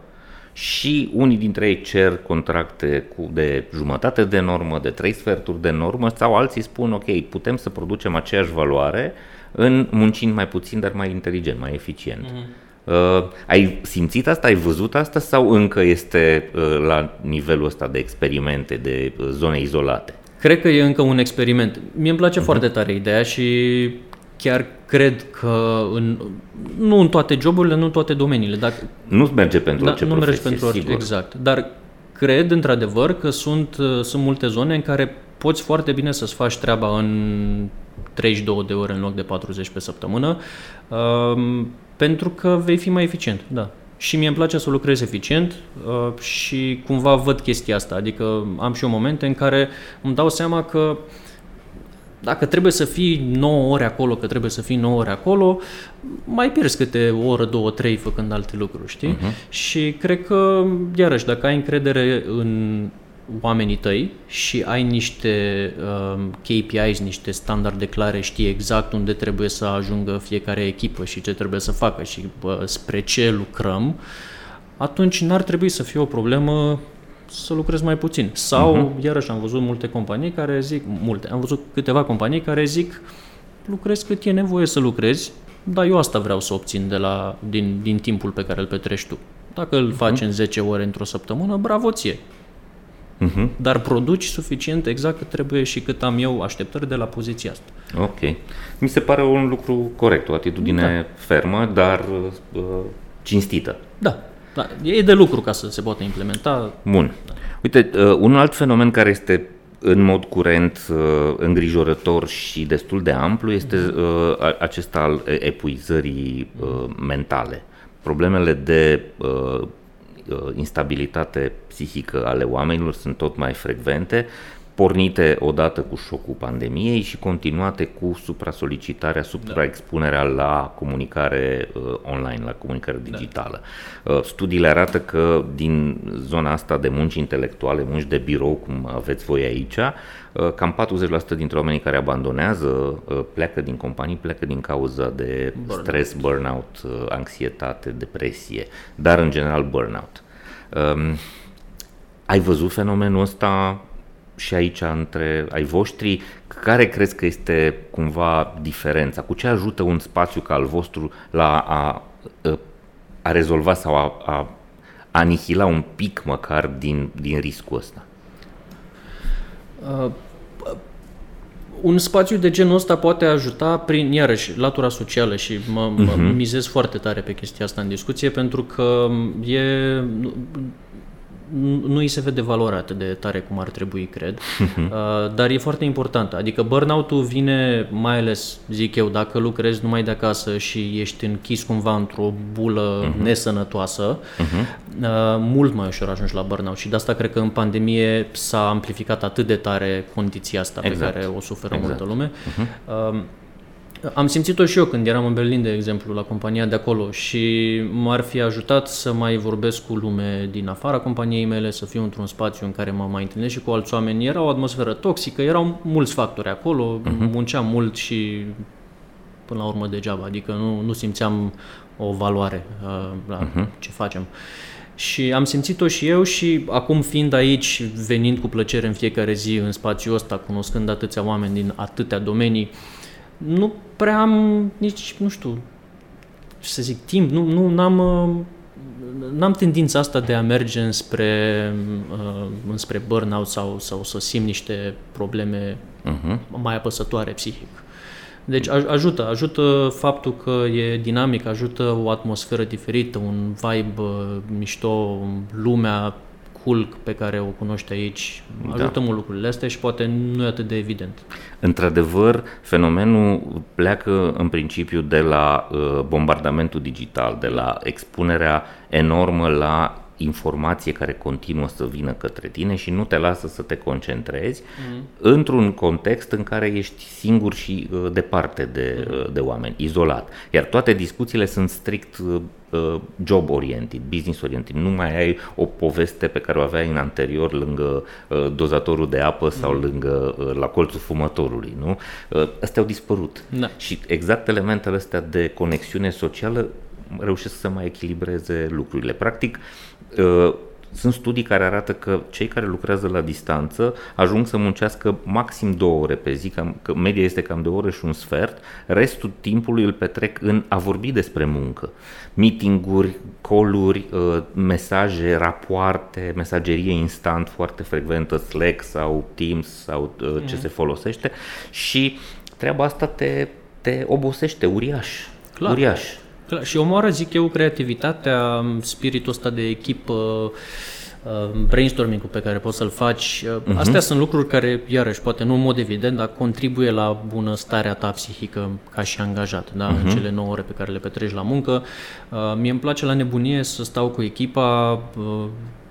și unii dintre ei cer contracte cu de jumătate de normă, de trei sferturi de normă sau alții spun ok, putem să producem aceeași valoare în muncind mai puțin, dar mai inteligent, mai eficient. Mm-hmm. Uh, ai simțit asta, ai văzut asta sau încă este uh, la nivelul ăsta de experimente, de uh, zone izolate? Cred că e încă un experiment. Mie îmi place uh-huh. foarte tare ideea și chiar cred că în, nu în toate joburile, nu în toate domeniile. Dacă, nu merge pentru da, orice Nu merge pentru orice, exact. Dar cred într-adevăr că sunt, uh, sunt multe zone în care poți foarte bine să-ți faci treaba în 32 de ore în loc de 40 pe săptămână, um, pentru că vei fi mai eficient, da. Și mie îmi place să lucrez eficient uh, și cumva văd chestia asta, adică am și eu momente în care îmi dau seama că dacă trebuie să fii 9 ore acolo, că trebuie să fii 9 ore acolo, mai pierzi câte o oră, două, trei făcând alte lucruri, știi? Uh-huh. Și cred că, iarăși, dacă ai încredere în oamenii tăi și ai niște uh, KPIs, niște standarde clare, știi exact unde trebuie să ajungă fiecare echipă și ce trebuie să facă și uh, spre ce lucrăm, atunci n-ar trebui să fie o problemă să lucrez mai puțin. Sau, uh-huh. iarăși, am văzut multe companii care zic, multe, am văzut câteva companii care zic, lucrez cât e nevoie să lucrezi, dar eu asta vreau să obțin de la, din, din timpul pe care îl petrești tu. Dacă îl uh-huh. faci în 10 ore într-o săptămână, bravo ție. Uh-huh. Dar produci suficient exact cât trebuie și cât am eu așteptări de la poziția asta. Ok. Mi se pare un lucru corect, o atitudine da. fermă, dar uh, cinstită. Da. Da, e de lucru ca să se poată implementa. Bun. Da. Uite, uh, un alt fenomen care este în mod curent uh, îngrijorător și destul de amplu este mhm. uh, acesta al epuizării uh, mentale. Problemele de uh, uh, instabilitate psihică ale oamenilor sunt tot mai frecvente pornite odată cu șocul pandemiei și continuate cu supra-solicitarea, supra-expunerea la comunicare uh, online, la comunicare da. digitală. Da. Uh, studiile arată că din zona asta de munci intelectuale, munci de birou, cum aveți voi aici, uh, cam 40% dintre oamenii care abandonează uh, pleacă din companii, pleacă din cauza de burnout. stres, burnout, uh, anxietate, depresie, dar în general burnout. Um, ai văzut fenomenul ăsta și aici între ai voștri, care crezi că este cumva diferența? Cu ce ajută un spațiu ca al vostru la a, a rezolva sau a, a anihila un pic măcar din, din riscul ăsta? Uh, un spațiu de genul ăsta poate ajuta prin, iarăși, latura socială și mă, uh-huh. mă mhm. mizez foarte tare pe chestia asta în discuție pentru că e nu îi se vede valoarea atât de tare cum ar trebui, cred, uh, dar e foarte importantă. Adică burnout-ul vine mai ales, zic eu, dacă lucrezi numai de acasă și ești închis cumva într-o bulă uh-huh. nesănătoasă, uh-huh. mult mai ușor ajungi la burnout și de asta cred că în pandemie s-a amplificat atât de tare condiția asta exact. pe care o suferă exact. multă lume. Uh-huh. Am simțit-o și eu când eram în Berlin, de exemplu, la compania de acolo și m-ar fi ajutat să mai vorbesc cu lume din afara companiei mele, să fiu într-un spațiu în care mă mai întâlnesc și cu alți oameni. Era o atmosferă toxică, erau mulți factori acolo, uh-huh. munceam mult și până la urmă degeaba, adică nu, nu simțeam o valoare uh, la uh-huh. ce facem. Și am simțit-o și eu și acum fiind aici, venind cu plăcere în fiecare zi în spațiul ăsta, cunoscând atâția oameni din atâtea domenii, uh, nu prea am nici, nu știu, ce să zic, timp, nu, nu n-am, uh, n-am tendința asta de a merge înspre, uh, înspre burnout sau, sau să simt niște probleme uh-huh. mai apăsătoare psihic. Deci ajută, ajută faptul că e dinamic, ajută o atmosferă diferită, un vibe uh, mișto, lumea hulk pe care o cunoști aici ajută da. mult lucrurile astea și poate nu e atât de evident. Într-adevăr, fenomenul pleacă în principiu de la uh, bombardamentul digital, de la expunerea enormă la informație care continuă să vină către tine și nu te lasă să te concentrezi mm. într-un context în care ești singur și uh, departe de, mm. uh, de oameni, izolat. Iar toate discuțiile sunt strict uh, uh job oriented, business oriented. Nu mai ai o poveste pe care o aveai în anterior lângă uh, dozatorul de apă sau mm. lângă uh, la colțul fumătorului, nu? Uh, astea au dispărut. Da. Și exact elementele astea de conexiune socială reușesc să mai echilibreze lucrurile. Practic, uh, sunt studii care arată că cei care lucrează la distanță ajung să muncească maxim două ore pe zi, cam, că media este cam de o oră și un sfert, restul timpului îl petrec în a vorbi despre muncă. Meetinguri, call-uri, uh, mesaje, rapoarte, mesagerie instant foarte frecventă, Slack sau Teams sau uh, ce mm. se folosește și treaba asta te, te obosește uriaș. Clar. Uriaș. Și omoară, zic eu, creativitatea, spiritul ăsta de echipă, uh, brainstorming-ul pe care poți să-l faci. Uh-huh. Astea sunt lucruri care, iarăși, poate nu în mod evident, dar contribuie la bunăstarea ta psihică ca și angajat, da? Uh-huh. în cele 9 ore pe care le petreci la muncă. Uh, mie îmi place la nebunie să stau cu echipa, uh,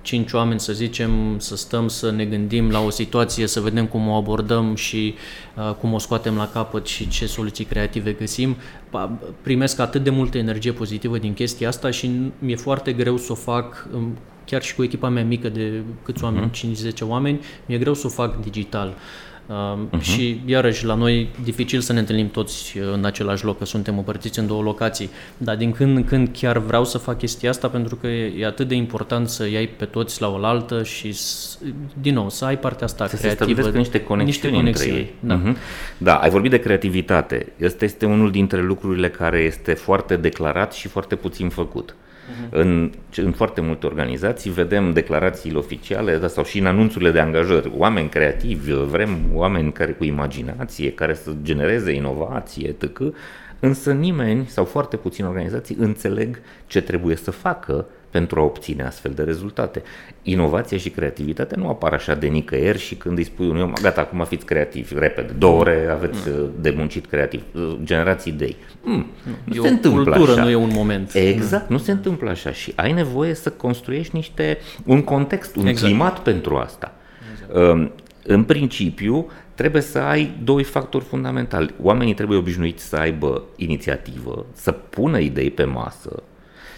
cinci oameni, să zicem, să stăm să ne gândim la o situație, să vedem cum o abordăm și uh, cum o scoatem la capăt și ce soluții creative găsim. Primesc atât de multă energie pozitivă din chestia asta și mi-e foarte greu să o fac um, chiar și cu echipa mea mică de câți oameni, uh-huh. 5-10 oameni, mi-e greu să o fac digital. Uh, Uh-huh. Și iarăși la noi dificil să ne întâlnim toți uh, în același loc, că suntem împărțiți în două locații, dar din când în când chiar vreau să fac chestia asta pentru că e atât de important să iei pe toți la oaltă și din nou să ai partea asta să creativă. Să niște conexiuni, niște conexiuni între ei. Da. Uh-huh. da, ai vorbit de creativitate. Asta este unul dintre lucrurile care este foarte declarat și foarte puțin făcut. Uh-huh. În, în foarte multe organizații vedem declarațiile oficiale da, sau și în anunțurile de angajări. Oameni creativi, vrem oameni care cu imaginație, care să genereze inovație, etc. Însă nimeni sau foarte puține organizații înțeleg ce trebuie să facă pentru a obține astfel de rezultate. Inovația și creativitatea nu apar așa de nicăieri și când îi spui unui om, gata, acum fiți creativi, repede, două ore aveți mm. de muncit creativ, uh, generați idei. Mm, nu e se întâmplă cultură, așa. nu e un moment. Exact, nu se întâmplă așa și ai nevoie să construiești niște, un context, un exact. climat pentru asta. Exact. Um, în principiu, trebuie să ai doi factori fundamentali. Oamenii trebuie obișnuiți să aibă inițiativă, să pună idei pe masă,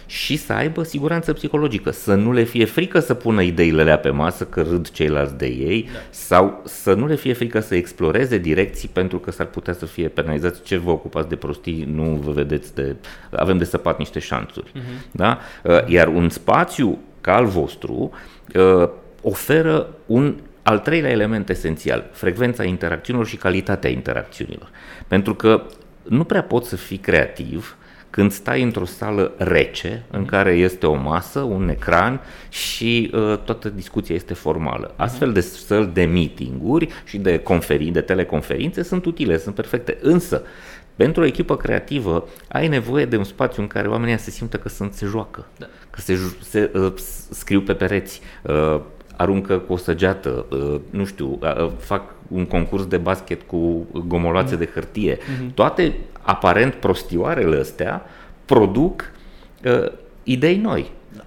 și să aibă siguranță psihologică, să nu le fie frică să pună ideile alea pe masă că râd ceilalți de ei da. sau să nu le fie frică să exploreze direcții pentru că s-ar putea să fie penalizați ce vă ocupați de prostii, nu vă vedeți de... avem de săpat niște șanțuri. Uh-huh. Da? Uh, iar un spațiu ca al vostru uh, oferă un al treilea element esențial, frecvența interacțiunilor și calitatea interacțiunilor. Pentru că nu prea poți să fii creativ când stai într-o sală rece, în mhm. care este o masă, un ecran și uh, toată discuția este formală. Mhm. Astfel de săli de meetinguri și de, conferi- de teleconferințe sunt utile, sunt perfecte. Însă, pentru o echipă creativă, ai nevoie de un spațiu în care oamenii se simtă că sunt, se joacă, da. că se, se uh, scriu pe pereți, uh, aruncă cu o săgeată, uh, nu știu, uh, fac un concurs de basket cu gomoloațe mm. de hârtie. Mm-hmm. Toate aparent prostioarele astea produc uh, idei noi. Da.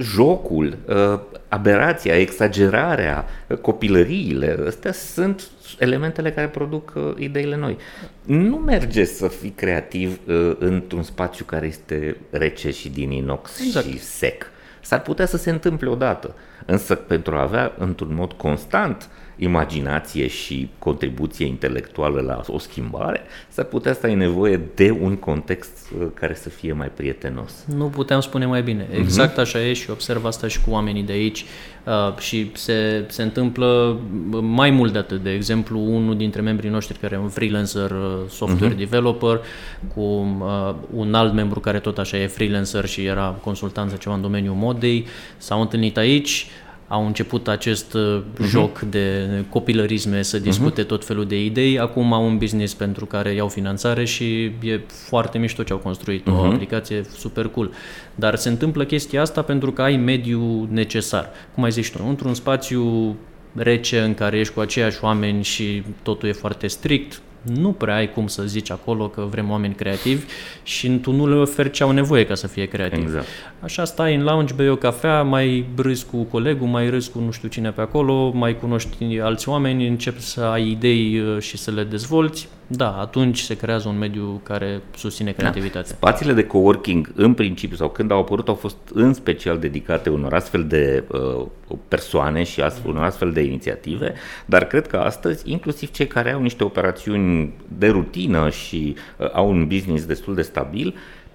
Jocul, uh, aberația, exagerarea, uh, copilăriile, astea sunt elementele care produc uh, ideile noi. Nu merge să fii creativ uh, într-un spațiu care este rece și din inox exact. și sec. S-ar putea să se întâmple odată, însă pentru a avea într-un mod constant imaginație și contribuție intelectuală la o schimbare, s-ar putea să ai nevoie de un context uh, care să fie mai prietenos. Nu puteam spune mai bine. Mhm. Exact uh-huh. așa e și observ asta și cu oamenii de aici uh, și se, se întâmplă mai mult de atât. De exemplu, unul dintre membrii noștri care e un freelancer uh, software uh-huh. developer cu uh, un alt membru care tot așa e freelancer și era consultant ceva în domeniul modei, s-au întâlnit aici, au început acest uh-huh. joc de copilărisme să discute uh-huh. tot felul de idei, acum au un business pentru care iau finanțare și e foarte mișto ce au construit, uh-huh. o mhm. aplicație super cool. Dar se întâmplă chestia asta pentru că ai mediul necesar. Cum ai zis tu, într-un spațiu rece în care ești cu aceiași oameni și totul e foarte strict, nu prea ai cum să zici acolo că vrem oameni creativi și tu nu le oferi ce au nevoie ca să fie creativi. Exact. Așa stai în lounge, bei o cafea, mai râzi cu colegul, mai râzi cu nu știu cine pe acolo, mai cunoști alți oameni, începi să ai idei uh, și să le dezvolți. Da, atunci se creează un mediu care susține da. creativitatea. Da. Spațiile de coworking, în principiu, sau când au apărut, au fost în special dedicate unor astfel de uh, persoane și astfel, unor astfel de inițiative, dar cred că astăzi, inclusiv cei care au niște operațiuni de rutină și uh, au un business destul de stabil,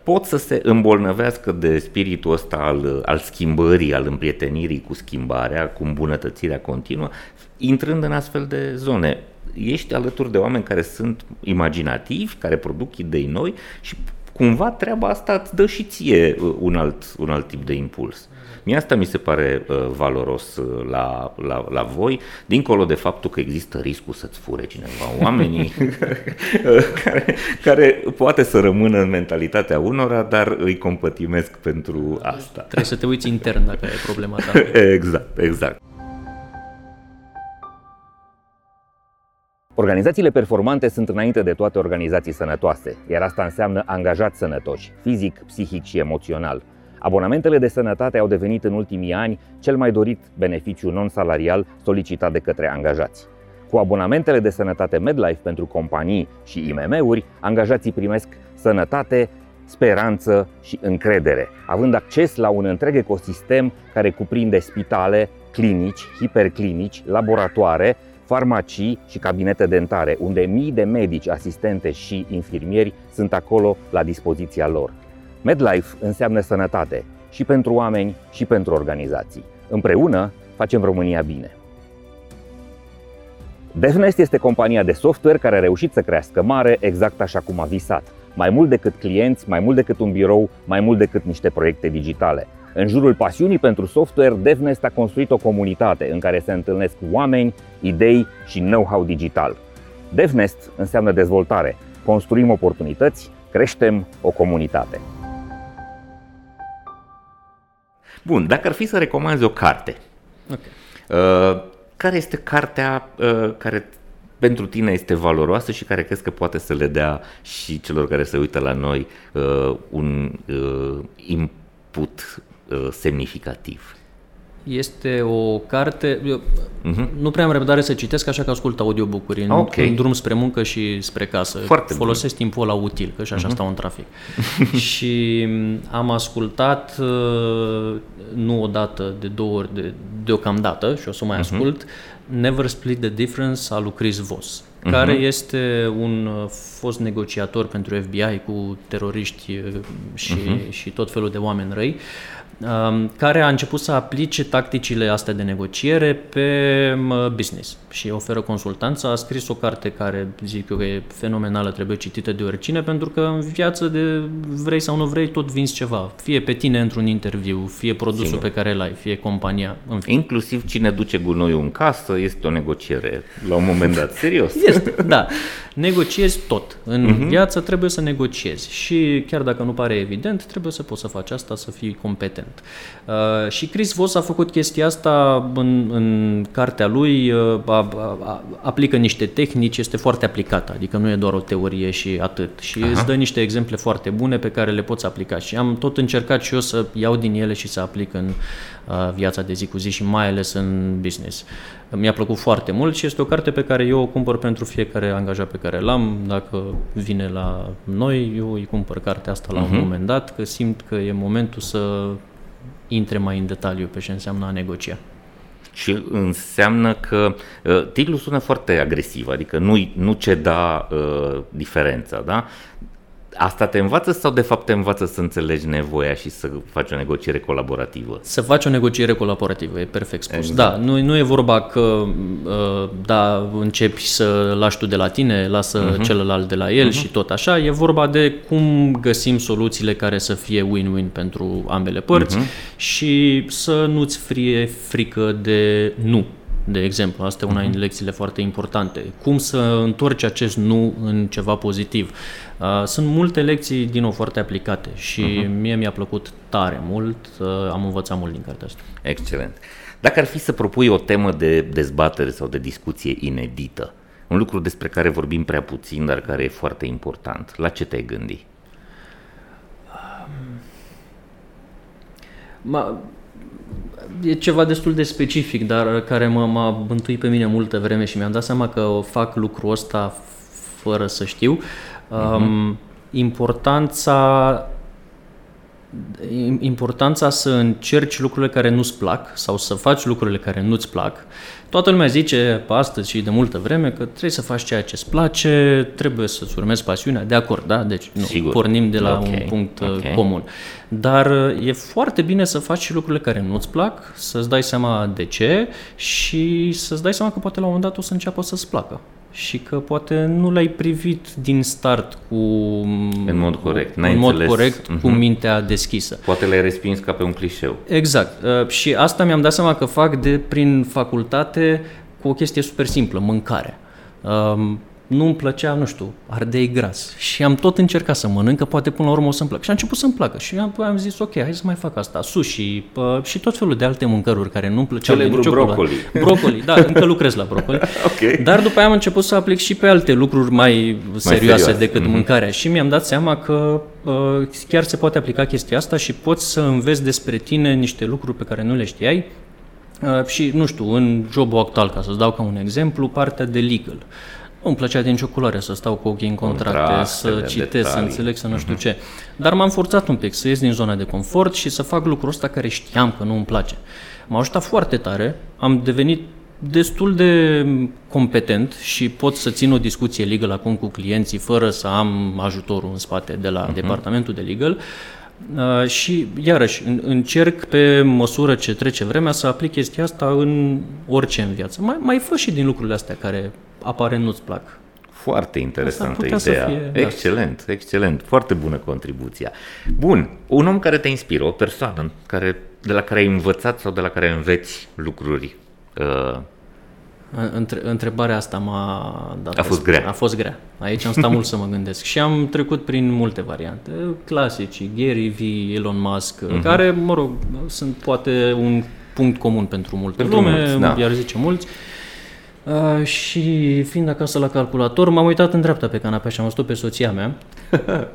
pot să se îmbolnăvească de spiritul ăsta al, al schimbării, al împrietenirii cu schimbarea, cu îmbunătățirea continuă, intrând în astfel de zone. Ești alături de oameni care sunt imaginativi, care produc idei noi și cumva treaba asta îți dă și ție uh, un alt, un alt tip de impuls. Mie asta mi se pare uh, valoros uh, la, la, la voi, dincolo de faptul că există riscul să-ți fure cineva oamenii care, care poate să rămână în mentalitatea unora, dar îi compătimesc pentru asta. Trebuie să te uiți intern dacă e problema ta. exact, exact. Organizațiile performante sunt înainte de toate organizații sănătoase, iar asta înseamnă angajați sănătoși, fizic, psihic și emoțional. Abonamentele de sănătate au devenit în ultimii ani cel mai dorit beneficiu non-salarial solicitat de către angajați. Cu abonamentele de sănătate MedLife pentru companii și IMM-uri, angajații primesc sănătate, speranță și încredere, având acces la un întreg ecosistem care cuprinde spitale, clinici, hiperclinici, laboratoare, farmacii și cabinete dentare, unde mii de medici, asistente și infirmieri sunt acolo la dispoziția lor. MedLife înseamnă sănătate și pentru oameni și pentru organizații. Împreună facem România bine. DevNest este compania de software care a reușit să crească mare exact așa cum a visat. Mai mult decât clienți, mai mult decât un birou, mai mult decât niște proiecte digitale. În jurul pasiunii pentru software, DevNest a construit o comunitate în care se întâlnesc oameni, idei și know-how digital. DevNest înseamnă dezvoltare. Construim oportunități, creștem o comunitate. Bun, dacă ar fi să recomanzi o carte, okay. uh, care este cartea uh, care pentru tine este valoroasă și care crezi că poate să le dea și celor care se uită la noi uh, un uh, input uh, semnificativ? Este o carte, eu uh-huh. nu prea am răbdare să citesc, așa că ascult audiobook-uri în, okay. în drum spre muncă și spre casă. Foarte Folosesc bun. timpul ăla util, că și așa uh-huh. stau în trafic. și am ascultat, uh, nu o dată, de două ori, de, deocamdată, și o să mai uh-huh. ascult, Never Split the Difference al lui Chris Voss, uh-huh. care este un uh, fost negociator pentru FBI cu teroriști uh, și, uh-huh. și tot felul de oameni răi. Uh, Um, care a început să aplice tacticile astea de negociere pe business și oferă consultanță. A scris o carte care, zic eu, că e fenomenală, trebuie citită de oricine, pentru că în viață, de vrei sau nu vrei, tot vinzi ceva. Fie pe tine într-un interviu, fie produsul Sigur. pe care l-ai, fie compania. În fine. Inclusiv cine duce gunoiul în casă este o negociere la un moment dat, serios. Este, da. Negociezi tot. În uh-huh. viață trebuie să negociezi și chiar dacă nu pare evident, trebuie să poți să faci asta, să fii competent talent. Uh, și Chris Voss a făcut chestia asta în, în cartea lui, uh, a, a, aplică niște tehnici, este foarte aplicată, adică nu e doar o teorie și atât. Și Aha. îți dă niște exemple foarte bune pe care le poți aplica. Și am tot încercat și eu să iau din ele și să aplic în uh, viața de zi cu zi și mai ales în business. Mi-a plăcut foarte mult și este o carte pe care eu o cumpăr pentru fiecare angajat pe care l-am. Dacă vine la noi, eu îi cumpăr cartea asta la uh-huh. un mhm. moment dat, că simt că e momentul să intre mai în detaliu pe ce înseamnă a negocia. Și înseamnă că uh, titlul sună foarte agresiv, adică nu, nu ceda uh, diferența, da? Asta te învață sau de fapt te învață să înțelegi nevoia și să faci o negociere colaborativă? Să faci o negociere colaborativă, e perfect spus. Exact. Da, nu, nu e vorba că uh, da, începi să lași tu de la tine, lasă uh-huh. celălalt de la el uh-huh. și tot așa. E vorba de cum găsim soluțiile care să fie win-win pentru ambele părți uh-huh. și să nu-ți fie frică de nu de exemplu. Asta e una din mhm. lecțiile foarte importante. Cum să întorci acest nu în ceva pozitiv. Uh, sunt multe lecții, din nou, foarte aplicate și uh-huh. mie mi-a plăcut tare mult. Uh, am învățat mult din cartea asta. Excelent. Dacă ar fi să propui o temă de dezbatere sau de discuție inedită Un lucru despre care vorbim prea puțin, dar care e foarte important. La ce te-ai gândi? Ma, e ceva destul de specific, dar care m-a, m-a bântuit pe mine multă vreme și mi-am dat seama că o fac lucrul ăsta fără să știu. Uh-huh. Um, importanța importanța să încerci lucrurile care nu-ți plac sau să faci lucrurile care nu-ți plac. Toată lumea zice astăzi și de multă vreme că trebuie să faci ceea ce îți place, trebuie să-ți urmezi pasiunea, de acord, da? Deci nu, Sigur. pornim de la okay. un punct uh, okay. comun. Dar uh, e foarte bine să faci și lucrurile care nu-ți plac, să-ți dai seama de ce și să-ți dai seama că poate la un moment dat o să înceapă să-ți placă și că poate nu l-ai privit din start cu în mod corect, în mod corect uh-huh. cu mhm. mintea deschisă. Poate l-ai respins ca pe un clișeu. Exact. Uh, și asta mi-am dat seama că fac de prin facultate cu o chestie super simplă, mâncare. Um, nu-mi plăcea, nu știu, ardei gras. Și am tot încercat să mănânc, că poate până la urmă o să-mi placă. Și a început să-mi placă. Și am, am zis, ok, hai să mai fac asta. Sushi uh, și tot felul de alte mâncăruri care nu-mi plăceau de nicio brocoli. Brocoli, da, încă lucrez la brocoli. okay. Dar după aia am început să aplic și pe alte lucruri mai, mai serioase, serioase decât mm-hmm. mâncarea. Și mi-am dat seama că uh, chiar se poate aplica chestia asta și poți să înveți despre tine niște lucruri pe care nu le știai Uh, și, nu știu, în jobul actual, ca să-ți dau ca un exemplu, partea de legal. Nu-mi plăcea din nicio culoare să stau cu ochii în contracte, să citesc, detalii. să înțeleg, să nu știu uh-huh. ce. Dar m-am forțat un pic să ies din zona de confort și să fac lucrul ăsta care știam că nu îmi place. M-a ajutat foarte tare, am devenit destul de competent și pot să țin o discuție legal acum cu clienții fără să am ajutorul în spate de la uh-huh. departamentul de legal. Uh, și, iarăși, încerc pe măsură ce trece vremea să aplic chestia asta în orice în viață. Mai, mai fă și din lucrurile astea care apare nu-ți plac. Foarte interesantă ideea. Fie, da. excelent, da. excelent. Foarte bună contribuția. Bun, un om care te inspiră, o persoană care, de la care ai învățat sau de la care înveți lucruri uh, Între, întrebarea asta m-a dat. A fost grea. A fost grea. Aici am stat mult să mă gândesc. Și am trecut prin multe variante. Clasici, Gary V, Elon Musk, uh-huh. care, mă rog, sunt poate un punct comun pentru multă pentru lume, mulți, da. iar zice mulți. Uh, și fiind acasă la calculator, m-am uitat în dreapta pe canapea și am văzut pe soția mea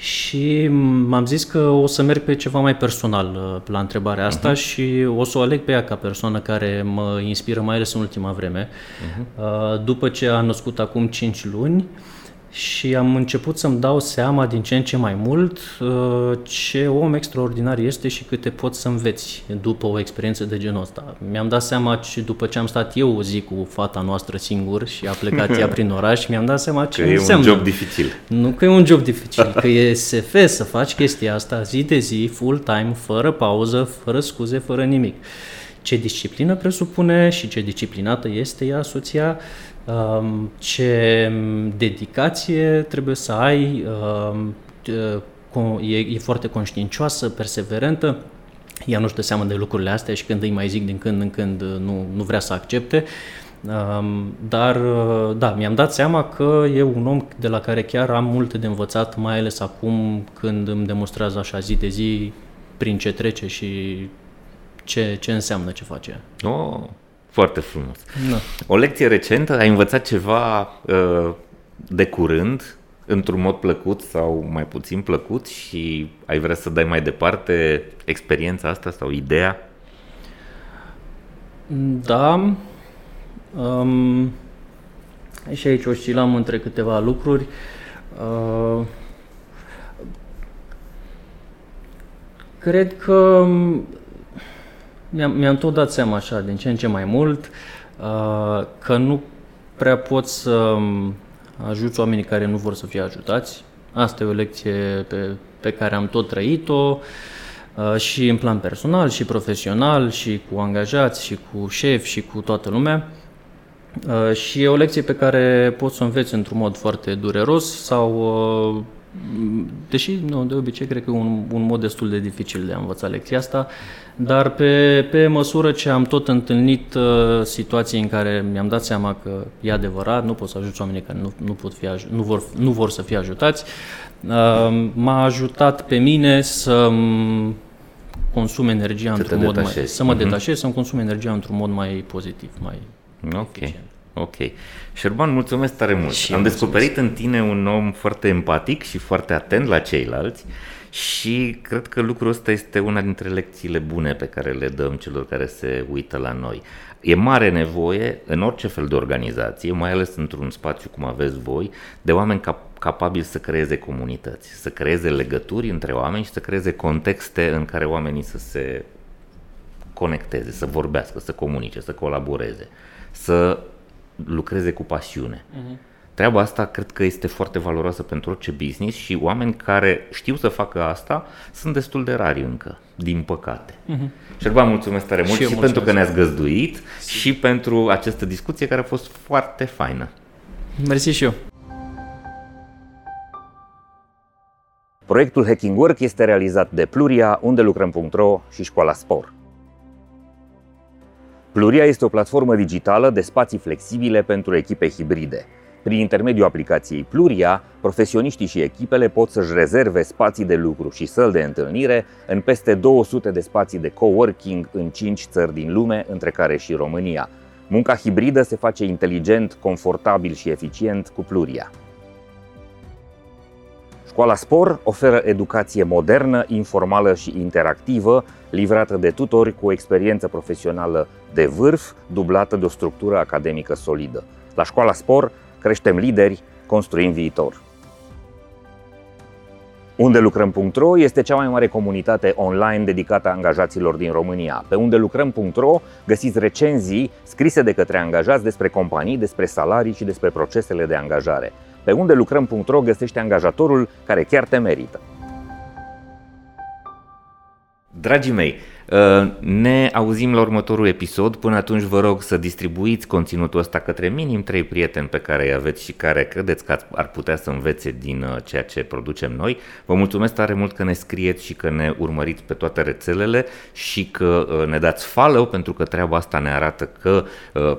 și m-am zis că o să merg pe ceva mai personal uh, la întrebarea asta uh-huh. și o să o aleg pe ea ca persoană care mă inspiră mai ales în ultima vreme. Uh-huh. După ce a născut acum 5 luni, și am început să-mi dau seama din ce în ce mai mult uh, ce om extraordinar este și câte poți să înveți după o experiență de genul ăsta. Mi-am dat seama și după ce am stat eu o zi cu fata noastră singur și a plecat ea prin oraș, mi-am dat seama ce că înseamnă. e un job dificil. Nu că e un job dificil, că e SF să faci chestia asta zi de zi, full time, fără pauză, fără scuze, fără nimic. Ce disciplină presupune și ce disciplinată este ea soția, Um, ce dedicație trebuie să ai, um, e, e foarte conștiincioasă, perseverentă, ea nu-și dă seama de lucrurile astea și când îi mai zic din când în când nu, nu vrea să accepte. Um, dar, uh, da, mi-am dat seama că e un om de la care chiar am multe de învățat, mai ales acum când îmi demonstrează așa zi de zi prin ce trece și ce, ce înseamnă ce face. Oh, foarte frumos. Da. O lecție recentă, ai învățat ceva uh, de curând, într-un mod plăcut sau mai puțin plăcut și ai vrea să dai mai departe experiența asta sau ideea? Da. Um, și aici oscilam între câteva lucruri. Uh, cred că mi-am, mi-am tot dat seama așa, din ce în ce mai mult, uh, că nu prea pot să um, ajuți oamenii care nu vor să fie ajutați. Asta e o lecție pe, pe care am tot trăit-o uh, și în plan personal, și profesional, și cu angajați, și cu șef, și cu toată lumea. Uh, și e o lecție pe care poți să o înveți într-un mod foarte dureros sau Deși, nu, de obicei, cred că e un, un mod destul de dificil de a învăța lecția asta, dar pe, pe măsură ce am tot întâlnit uh, situații în care mi-am dat seama că e adevărat, nu poți să ajuți oamenii care nu, nu, pot fi, nu, vor, nu vor să fie ajutați, uh, m-a ajutat pe mine să consum energia să într-un mod mai... Să mă uh-huh. detașez, să-mi consum energia într-un mod mai pozitiv, mai Ok. Eficient. Ok. Șerban, mulțumesc tare mult. Și Am descoperit în tine un om foarte empatic și foarte atent la ceilalți și cred că lucrul ăsta este una dintre lecțiile bune pe care le dăm celor care se uită la noi. E mare nevoie în orice fel de organizație, mai ales într-un spațiu cum aveți voi, de oameni cap- capabili să creeze comunități, să creeze legături între oameni și să creeze contexte în care oamenii să se conecteze, să vorbească, să comunice, să colaboreze, să lucreze cu pasiune. Uh-huh. Treaba asta cred că este foarte valoroasă pentru orice business și oameni care știu să facă asta sunt destul de rari încă, din păcate. Uh-huh. Și vă mulțumesc tare mult și, și pentru că ne-ați găzduit și pentru această discuție care a fost foarte faină. Mersi și eu. Proiectul Hacking Work este realizat de Pluria, unde lucrăm.ro și Școala Spor. Pluria este o platformă digitală de spații flexibile pentru echipe hibride. Prin intermediul aplicației Pluria, profesioniștii și echipele pot să-și rezerve spații de lucru și săl de întâlnire în peste 200 de spații de coworking în 5 țări din lume, între care și România. Munca hibridă se face inteligent, confortabil și eficient cu Pluria. Școala Spor oferă educație modernă, informală și interactivă, livrată de tutori cu o experiență profesională de vârf, dublată de o structură academică solidă. La Școala Spor creștem lideri, construim viitor. Unde lucrăm.ro este cea mai mare comunitate online dedicată angajaților din România. Pe unde lucrăm.ro găsiți recenzii scrise de către angajați despre companii, despre salarii și despre procesele de angajare. Pe unde lucrăm.ro găsește angajatorul care chiar te merită. Dragii mei, Uh, ne auzim la următorul episod. Până atunci vă rog să distribuiți conținutul ăsta către minim trei prieteni pe care îi aveți și care credeți că ar putea să învețe din uh, ceea ce producem noi. Vă mulțumesc tare mult că ne scrieți și că ne urmăriți pe toate rețelele și că uh, ne dați follow pentru că treaba asta ne arată că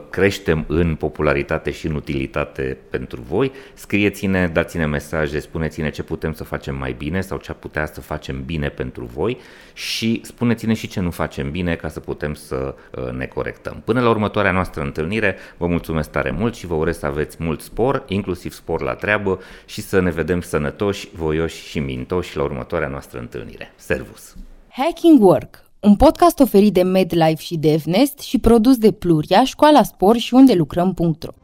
creștem în popularitate și în utilitate pentru voi. Scrieți-ne, dați-ne mesaje, spuneți-ne ce putem să facem mai bine sau ce putea să facem bine pentru voi și spuneți-ne și ce nu facem bine ca să putem să uh, ne corectăm. Până la următoarea noastră întâlnire, vă mulțumesc tare mult și vă urez să aveți mult spor, inclusiv spor la treabă și să ne vedem sănătoși, voioși și mintoși la următoarea noastră întâlnire. Servus! Hacking Work, un podcast oferit de MedLife și DevNest și produs de Pluria, Școala Spor și unde lucrăm.ro